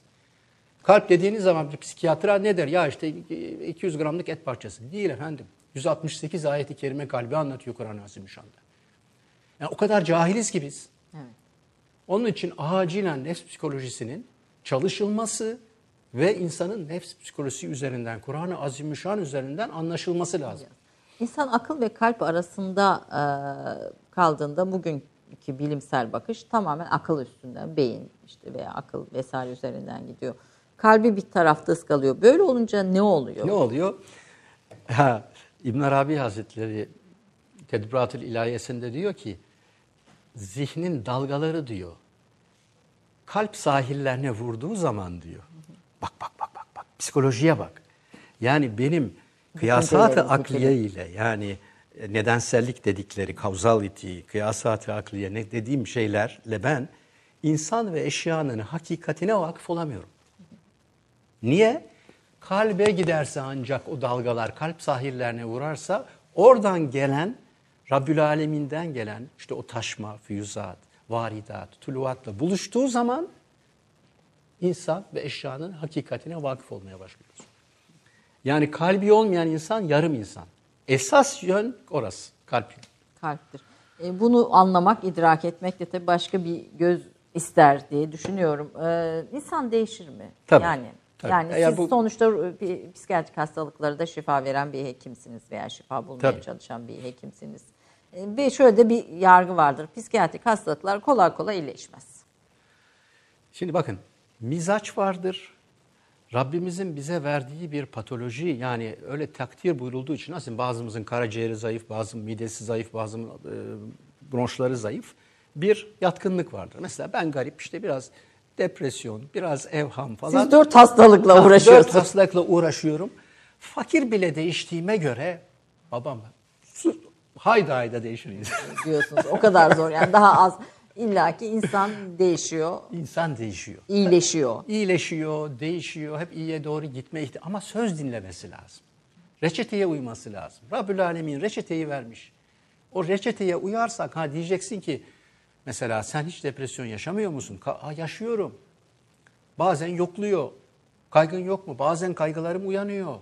Kalp dediğiniz zaman bir psikiyatra ne der? Ya işte 200 gramlık et parçası. Değil efendim. 168 ayeti kerime kalbi anlatıyor Kur'an-ı Azimüşşan'da. Yani o kadar cahiliz ki biz. Evet. Onun için acilen nefs psikolojisinin çalışılması ve insanın nefs psikolojisi üzerinden, Kur'an-ı Azimüşşan üzerinden anlaşılması lazım. İnsan akıl ve kalp arasında kaldığında bugünkü bilimsel bakış tamamen akıl üstünden, beyin işte veya akıl vesaire üzerinden gidiyor. Kalbi bir tarafta ıskalıyor. Böyle olunca ne oluyor? Ne oluyor? Ha, İbn Arabi Hazretleri Tedbiratül İlahiyesinde diyor ki zihnin dalgaları diyor kalp sahillerine vurduğu zaman diyor. Bak bak bak bak bak psikolojiye bak. Yani benim kıyasat-ı akliye ile yani nedensellik dedikleri causality, kıyasat-ı akliye ne dediğim şeylerle ben insan ve eşyanın hakikatine vakıf olamıyorum. Niye? Kalbe giderse ancak o dalgalar kalp sahillerine vurarsa oradan gelen Rabbül Alemin'den gelen işte o taşma, füyüzat, varidat, tuluvatla buluştuğu zaman insan ve eşyanın hakikatine vakıf olmaya başlıyoruz. Yani kalbi olmayan insan yarım insan. Esas yön orası, kalp. Kalptir. E, bunu anlamak, idrak etmek de tabii başka bir göz ister diye düşünüyorum. E, insan değişir mi? Tabii. Yani Tabii. Yani Eğer siz bu- sonuçta bir psikiyatrik hastalıklara da şifa veren bir hekimsiniz veya şifa bulmaya Tabii. çalışan bir hekimsiniz. Ve şöyle de bir yargı vardır. Psikiyatrik hastalıklar kolay kolay iyileşmez. Şimdi bakın mizaç vardır. Rabbimizin bize verdiği bir patoloji yani öyle takdir buyurulduğu için nasıl bazımızın karaciğeri zayıf, bazımızın midesi zayıf, bazımızın e, bronşları zayıf bir yatkınlık vardır. Mesela ben garip işte biraz depresyon, biraz evham falan. Siz dört hastalıkla Dört uğraşıyorsunuz. hastalıkla uğraşıyorum. Fakir bile değiştiğime göre babam hayda hayda değişiriz. diyorsunuz. O kadar zor. Yani daha az illaki insan değişiyor, İnsan değişiyor. iyileşiyor. iyileşiyor, değişiyor, hep iyiye doğru gitme ihtimali ama söz dinlemesi lazım. Reçeteye uyması lazım. Rabbül Alemin reçeteyi vermiş. O reçeteye uyarsak ha diyeceksin ki mesela sen hiç depresyon yaşamıyor musun? Ka- yaşıyorum. Bazen yokluyor. Kaygın yok mu? Bazen kaygılarım uyanıyor.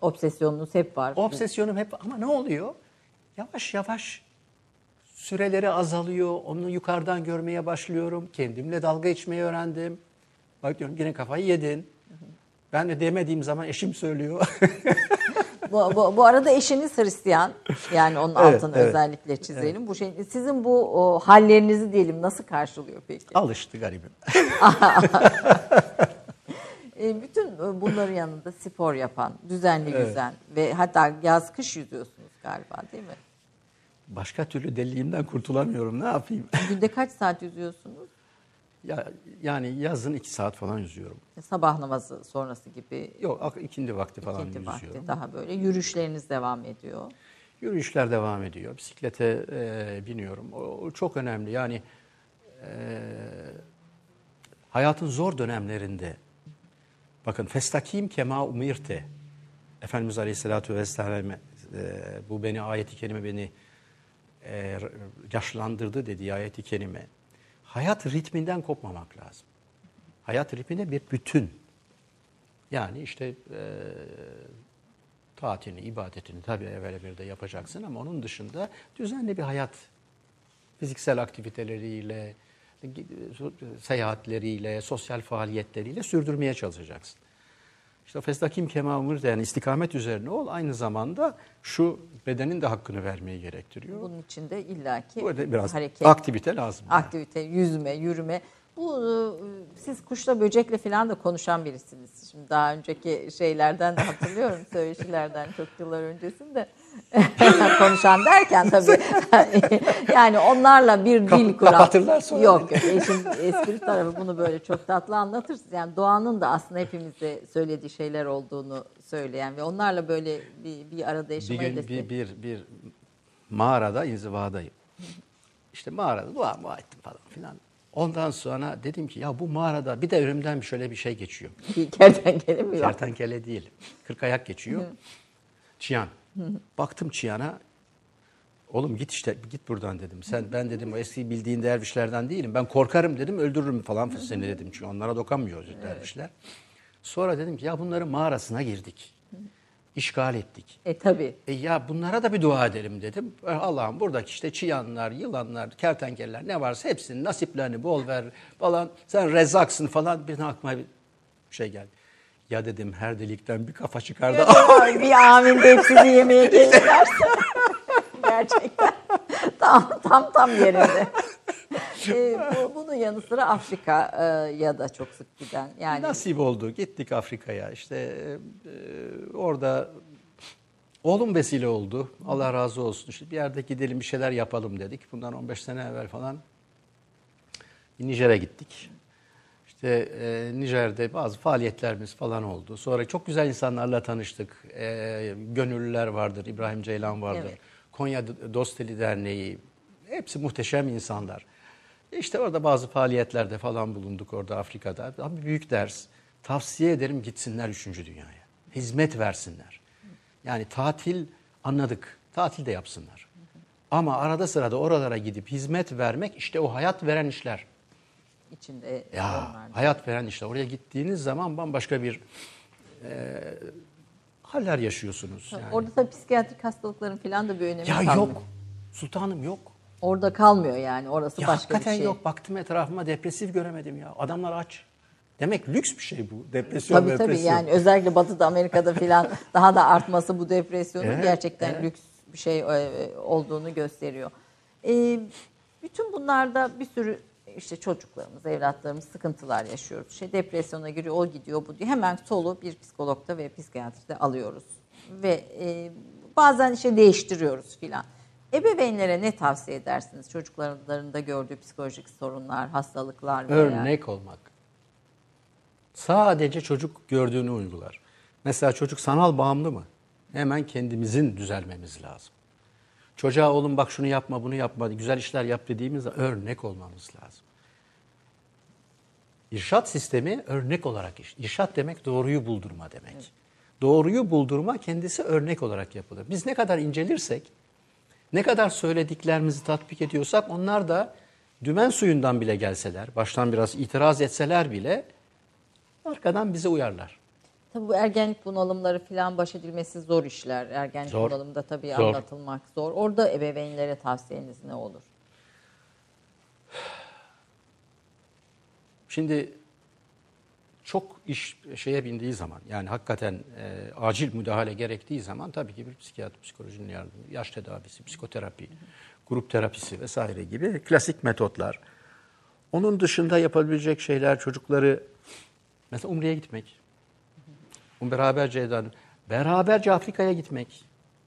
Obsesyonunuz hep var. Obsesyonum hep ama ne oluyor? Yavaş yavaş süreleri azalıyor. Onu yukarıdan görmeye başlıyorum. Kendimle dalga geçmeyi öğrendim. Bak diyorum yine kafayı yedin. Ben de demediğim zaman eşim söylüyor. Bu, bu, bu arada eşiniz Hristiyan. Yani onun Evet, altını evet. özellikle çizelim. Bu şey sizin bu o, hallerinizi diyelim nasıl karşılıyor peki? Alıştı garibim. E, bütün e, bunların yanında spor yapan, düzenli yüzen ve hatta yaz kış yüzüyorsunuz galiba değil mi? Başka türlü deliliğimden kurtulamıyorum. Ne yapayım? Günde kaç saat yüzüyorsunuz? Ya, yani yazın iki saat falan yüzüyorum. Sabah namazı sonrası gibi Yok ikindi vakti falan ikinci yüzüyorum. vakti daha böyle yürüyüşleriniz devam ediyor. Yürüyüşler devam ediyor. Bisiklete e, biniyorum. O, o çok önemli. Yani e, hayatın zor dönemlerinde bakın festakim kema umirte Efendimiz Aleyhisselatü Vesselam e, bu beni ayeti kerime beni e, yaşlandırdı dediği ayeti kerime. Hayat ritminden kopmamak lazım. Hayat ritminde bir bütün. Yani işte e, tatilini, ibadetini tabii evvel bir de yapacaksın ama onun dışında düzenli bir hayat, fiziksel aktiviteleriyle, seyahatleriyle, sosyal faaliyetleriyle sürdürmeye çalışacaksın. İşte festakim kemamır yani istikamet üzerine ol aynı zamanda şu bedenin de hakkını vermeyi gerektiriyor. Bunun için de illaki Burada biraz hareket, aktivite lazım. yani. aktivite, yüzme, yürüme. Bu e, siz kuşla böcekle falan da konuşan birisiniz. Şimdi daha önceki şeylerden de hatırlıyorum söyleşilerden çok yıllar öncesinde. Konuşan derken tabii yani onlarla bir dil kuran. kapatırlar sonra. Yok yok işin espri tarafı bunu böyle çok tatlı anlatırsınız. Yani doğanın da aslında hepimize söylediği şeyler olduğunu söyleyen ve onlarla böyle bir, bir arada Bir yaşamayı gün da bir, bir, bir mağarada inzivadayım. İşte mağarada dua mua ettim falan filan. Ondan sonra dedim ki ya bu mağarada bir de önümden şöyle bir şey geçiyor. bir kertenkele mi? Kertenkele değil. Kırk ayak geçiyor. Çiyan. Baktım Çiyan'a. Oğlum git işte git buradan dedim. Sen ben dedim o eski bildiğin dervişlerden değilim. Ben korkarım dedim öldürürüm falan seni dedim. Çünkü onlara dokanmıyor dervişler. Sonra dedim ki ya bunların mağarasına girdik. İşgal ettik. E tabii. E ya bunlara da bir dua edelim dedim. E Allah'ım buradaki işte çıyanlar, yılanlar, kertenkeleler ne varsa hepsinin nasiplerini bol ver falan. Sen rezaksın falan. Bir aklıma bir şey geldi. Ya dedim her delikten bir kafa çıkardı. Bir amin deyip sizi yemeğe gelirlerse. Gerçekten. tam tam tam yerinde. Ee, bu, bunun yanı sıra Afrika e, ya da çok sık giden. Yani Nasip oldu. Gittik Afrika'ya. İşte e, orada oğlum vesile oldu. Allah razı olsun. İşte bir yerde gidelim bir şeyler yapalım dedik. Bundan 15 sene evvel falan Nijer'e gittik. İşte e, Nijer'de bazı faaliyetlerimiz falan oldu. Sonra çok güzel insanlarla tanıştık. E, gönüllüler vardır, İbrahim Ceylan vardır. Evet. Konya Dosteli Derneği. Hepsi muhteşem insanlar. İşte orada bazı faaliyetlerde falan bulunduk orada Afrika'da. Ama büyük ders. Tavsiye ederim gitsinler 3. dünyaya. Hizmet versinler. Yani tatil anladık. Tatil de yapsınlar. Ama arada sırada oralara gidip hizmet vermek işte o hayat veren işler. İçinde Ya hayat veren işler. Oraya gittiğiniz zaman bambaşka bir e, haller yaşıyorsunuz. Yani. Orada tabii psikiyatrik hastalıkların falan da bir önemi ya kalmıyor. yok. Sultanım yok. Orada kalmıyor yani. Orası Ya başka bir hakikaten şey. yok. Baktım etrafıma depresif göremedim ya. Adamlar aç. Demek lüks bir şey bu. Depresyon, Tabii tabii depresyon. yani özellikle Batı'da Amerika'da filan daha da artması bu depresyonun Evet, gerçekten evet. lüks bir şey e, olduğunu gösteriyor. E, bütün bunlarda bir sürü işte çocuklarımız, evlatlarımız sıkıntılar yaşıyoruz. İşte depresyona giriyor, o gidiyor, bu diyor. Hemen solu bir psikologda ve psikiyatriste alıyoruz. Ve e, bazen işte değiştiriyoruz filan. Ebeveynlere ne tavsiye edersiniz? Çocuklarında gördüğü psikolojik sorunlar, hastalıklar veya... Örnek olmak. Sadece çocuk gördüğünü uygular. Mesela çocuk sanal bağımlı mı? Hemen kendimizin düzelmemiz lazım. Çocuğa oğlum bak şunu yapma bunu yapma güzel işler yap dediğimizde örnek olmamız lazım. İrşat sistemi örnek olarak iş. İrşat demek doğruyu buldurma demek. Doğruyu buldurma kendisi örnek olarak yapılır. Biz ne kadar incelirsek, ne kadar söylediklerimizi tatbik ediyorsak onlar da dümen suyundan bile gelseler, baştan biraz itiraz etseler bile arkadan bize uyarlar. Tabii bu ergenlik bunalımları falan baş edilmesi zor işler. Ergenlik Zor. bunalımda tabii Zor. anlatılmak zor. Orada ebeveynlere tavsiyeniz ne olur? Şimdi çok iş şeye bindiği zaman yani hakikaten e, acil müdahale gerektiği zaman tabii ki bir psikiyatri, psikolojinin yardımı, yaş tedavisi, psikoterapi, grup terapisi vesaire gibi klasik metotlar. Onun dışında yapabilecek şeyler çocukları mesela Umre'ye gitmek. Um beraberce edelim. Beraberce Afrika'ya gitmek.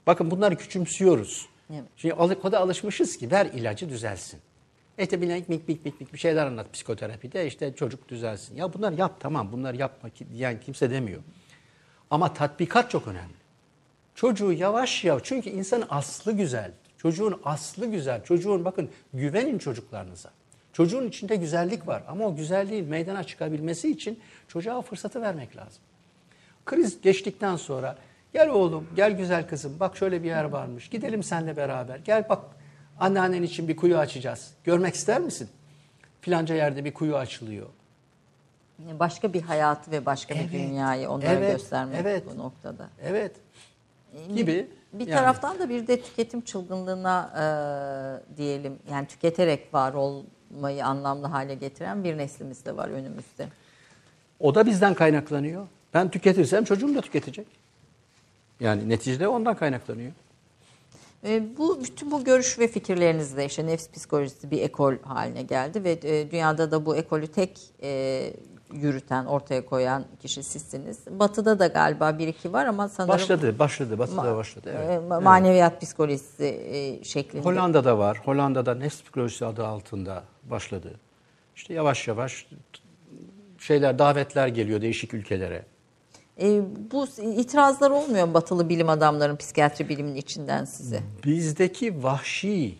Bakın bunları küçümsüyoruz. Evet. Şimdi o kadar alışmışız ki ver ilacı düzelsin. İşte bir mik mik mik mik bir şeyler anlat psikoterapide işte çocuk düzelsin. Ya bunları yap tamam bunları yapma ki diyen kimse demiyor. Ama tatbikat çok önemli. Çocuğu yavaş yavaş çünkü insanın aslı güzel. Çocuğun aslı güzel. Çocuğun bakın güvenin çocuklarınıza. Çocuğun içinde güzellik var ama o güzelliğin meydana çıkabilmesi için çocuğa fırsatı vermek lazım. Kriz geçtikten sonra gel oğlum, gel güzel kızım bak şöyle bir yer varmış. Gidelim seninle beraber. Gel bak anneannen için bir kuyu açacağız. Görmek ister misin? Filanca yerde bir kuyu açılıyor. Başka bir hayatı ve başka Evet, bir dünyayı onlara evet, göstermek evet. bu noktada. Evet. Gibi. Bir Yani. taraftan da bir de tüketim çılgınlığına e, diyelim yani tüketerek var olmayı anlamlı hale getiren bir neslimiz de var önümüzde. O da bizden kaynaklanıyor. Ben tüketirsem çocuğum da tüketecek. Yani neticede ondan kaynaklanıyor. E, bu bütün bu görüş ve fikirlerinizle işte nefs psikolojisi bir ekol haline geldi ve e, dünyada da bu ekolü tek e, yürüten, ortaya koyan kişi sizsiniz. Batı'da da galiba bir iki var ama sanırım Başladı, başladı. Batı'da başladı. e, Evet. ma- maneviyat psikolojisi e, şeklinde. Hollanda'da var. Hollanda'da nefs psikolojisi adı altında başladı. İşte yavaş yavaş şeyler, davetler geliyor değişik ülkelere. E, bu itirazlar olmuyor mu batılı bilim adamların psikiyatri biliminin içinden size? Bizdeki vahşi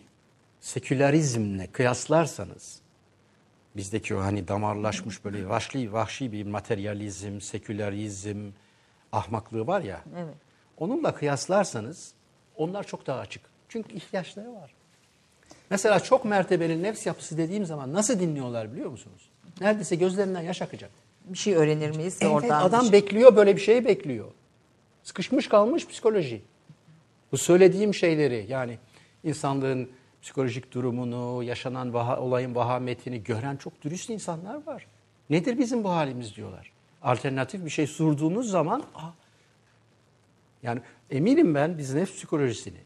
sekülerizmle kıyaslarsanız bizdeki o hani damarlaşmış böyle vahşi vahşi bir materyalizm, sekülerizm, ahmaklığı var ya. Evet. Onunla kıyaslarsanız onlar çok daha açık. Çünkü ihtiyaçları var. Mesela çok mertebeli nefs yapısı dediğim zaman nasıl dinliyorlar biliyor musunuz? Neredeyse gözlerinden yaş akacak. Bir şey öğrenir miyiz ve Evet, oradan adam şey- bekliyor böyle bir şeyi bekliyor. Sıkışmış kalmış psikoloji. Bu söylediğim şeyleri yani insanlığın psikolojik durumunu, yaşanan vaha- olayın vahametini gören çok dürüst insanlar var. Nedir bizim bu halimiz diyorlar. Alternatif bir şey sorduğunuz zaman Aa, yani eminim ben biz nefs psikolojisini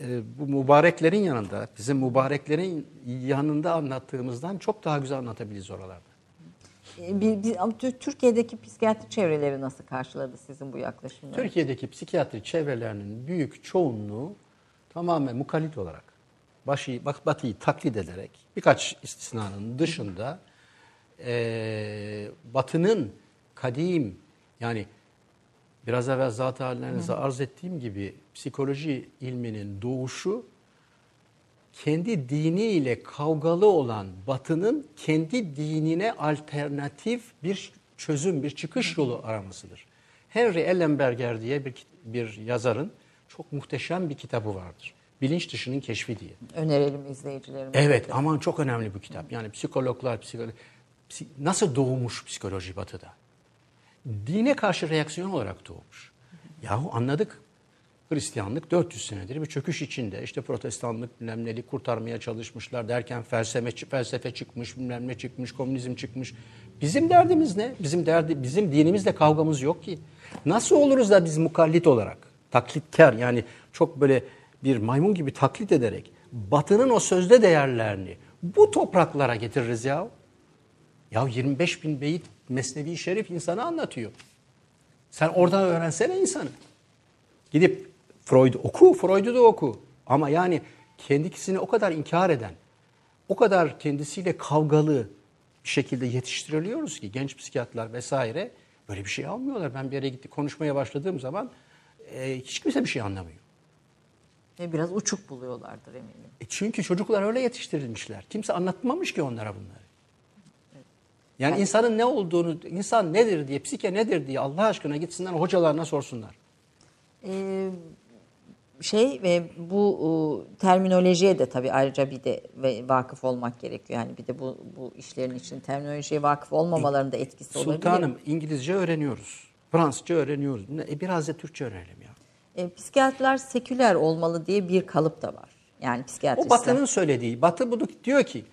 e, bu mübareklerin yanında, bizim mübareklerin yanında anlattığımızdan çok daha güzel anlatabiliriz oralarda. E, bir- bir- Türkiye'deki psikiyatri çevreleri nasıl karşıladı sizin bu yaklaşımları? Türkiye'deki psikiyatri çevrelerinin büyük çoğunluğu tamamen mukallit olarak, başı, bak- batıyı taklit ederek birkaç istisnanın dışında eee, batının kadim yani biraz evvel zat-ı hallerinize arz ettiğim gibi psikoloji ilminin doğuşu kendi diniyle kavgalı olan Batı'nın kendi dinine alternatif bir çözüm, bir çıkış yolu aramasıdır. Henry Ellenberger diye bir, bir yazarın çok muhteşem bir kitabı vardır. Bilinç dışının keşfi diye. Önerelim izleyicilerimize. Evet aman çok önemli bu kitap. Yani psikologlar, psikolo- psi- nasıl doğmuş psikoloji batıda? Dine karşı reaksiyon olarak doğmuş. Yahu anladık. Hristiyanlık 400 senedir bir çöküş içinde. İşte protestanlık bilmem neli kurtarmaya çalışmışlar derken felsefe, felsefe çıkmış, bilmem ne çıkmış, komünizm çıkmış. Bizim derdimiz ne? Bizim derdi bizim dinimizle kavgamız yok ki. Nasıl oluruz da biz mukallit olarak, taklitkar yani çok böyle bir maymun gibi taklit ederek Batı'nın o sözde değerlerini bu topraklara getiririz ya. Ya 25 bin beyit Mesnevi Şerif insana anlatıyor. Sen oradan öğrensene insanı. Gidip Freud oku, Freud'u da oku. Ama yani kendisini o kadar inkar eden, o kadar kendisiyle kavgalı bir şekilde yetiştiriliyoruz ki genç psikiyatrlar vesaire böyle bir şey almıyorlar. Ben bir yere gitti konuşmaya başladığım zaman e, hiç kimse bir şey anlamıyor. Ve biraz uçuk buluyorlardır eminim. E çünkü çocuklar öyle yetiştirilmişler. Kimse anlatmamış ki onlara bunları. Yani insanın ne olduğunu, insan nedir diye, psike nedir diye Allah aşkına gitsinler hocalarına sorsunlar. Ee, şey ve bu e, terminolojiye de tabii ayrıca bir de vakıf olmak gerekiyor. Yani bir de bu bu işlerin için terminolojiye vakıf olmamalarında etkisi olabilir. Sultanım İngilizce öğreniyoruz. Fransızca öğreniyoruz. E biraz da Türkçe öğrenelim ya. E, psikiyatrlar seküler olmalı diye bir kalıp da var. Yani psikiyatristler. O Batı'nın söylediği. Batı bunu diyor ki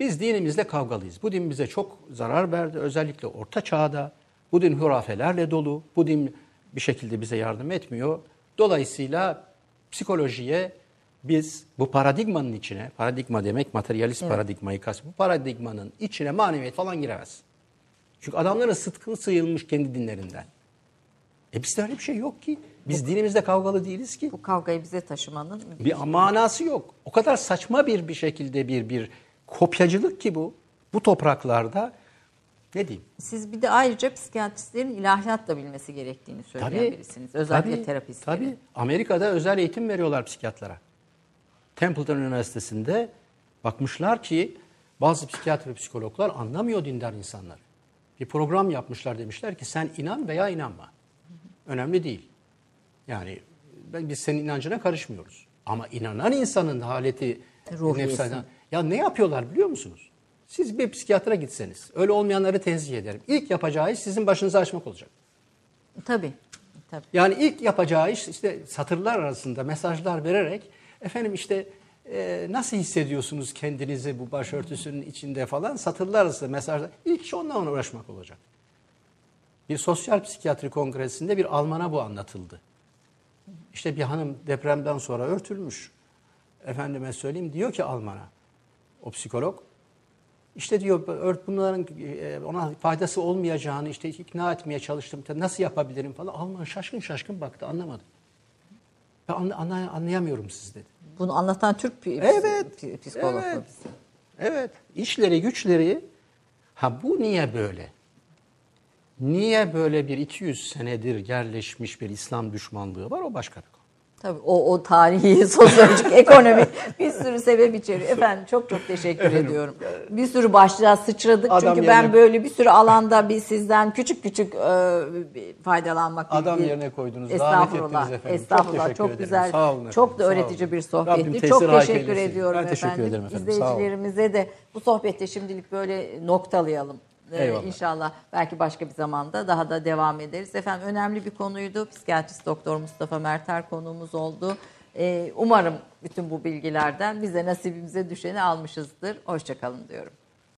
biz dinimizle kavgalıyız. Bu din bize çok zarar verdi. Özellikle orta çağda. Bu din hurafelerle dolu. Bu din bir şekilde bize yardım etmiyor. Dolayısıyla psikolojiye biz bu paradigmanın içine, paradigma demek materyalist paradigmayı kast, bu paradigmanın içine maneviyat falan giremez. Çünkü adamların sıtkı sıyılmış kendi dinlerinden. E bizde öyle bir şey yok ki. Biz dinimizde kavgalı değiliz ki. bu kavgayı bize taşımanın Bir manası yok. O kadar saçma bir bir şekilde bir bir kopyacılık ki bu. Bu topraklarda ne diyeyim? siz bir de ayrıca psikiyatristlerin ilahiyat da bilmesi gerektiğini söyleyen birisiniz. Özellikle tabii, terapistlerin. Tabii. Amerika'da özel eğitim veriyorlar psikiyatlara. Templeton Üniversitesi'nde bakmışlar ki bazı psikiyatr ve psikologlar anlamıyor dindar insanlar. Bir program yapmışlar demişler ki sen inan veya inanma. Önemli değil. Yani ben, biz senin inancına karışmıyoruz. Ama inanan insanın haleti Ruhiyesi. nefsane- Ya ne yapıyorlar biliyor musunuz? Siz bir psikiyatra gitseniz, öyle olmayanları tenzih ederim. İlk yapacağı iş sizin başınızı açmak olacak. Tabii. Tabii. Yani ilk yapacağı iş işte satırlar arasında mesajlar vererek efendim işte e, nasıl hissediyorsunuz kendinizi bu başörtüsünün içinde falan satırlar arası mesajlar. İlk iş onunla uğraşmak olacak. Bir sosyal psikiyatri kongresinde bir Alman'a bu anlatıldı. İşte bir hanım depremden sonra örtülmüş. Efendime söyleyeyim diyor ki Alman'a o psikolog işte diyor ört bunların e, ona faydası olmayacağını işte ikna etmeye çalıştım. Nasıl yapabilirim falan. Alman şaşkın şaşkın baktı anlamadı. Ben anla- anla- anlayamıyorum siz dedi. Bunu anlatan Türk Evet, psikolog evet. Evet. İşleri güçleri ha bu niye böyle? Niye böyle bir 200 senedir yerleşmiş bir İslam düşmanlığı var o başka bir. Tabii o, o tarihi, sosyolojik, ekonomik bir sürü sebep içeriyor. Efendim çok çok teşekkür ediyorum. Bir sürü başlığa sıçradık Adam çünkü ben yerine- böyle bir sürü alanda bir sizden küçük küçük e, bir faydalanmak Adam bilgi- yerine koydunuz, davet Estağfurullah. ettiniz efendim. Çok Estağfurullah. teşekkür Çok, ederim. güzel. Sağ olun çok da efendim, öğretici olun. bir sohbetti. Çok teşekkür ediyorum Ben teşekkür efendim. ederim efendim. İzleyicilerimize de bu sohbette şimdilik böyle noktalayalım. Ee, Eyvallah. İnşallah belki başka bir zamanda daha da devam ederiz. Efendim önemli bir konuydu. Psikiyatrist Doktor Mustafa Merter konuğumuz oldu. Ee, umarım bütün bu bilgilerden bize nasibimize düşeni almışızdır. Hoşçakalın diyorum.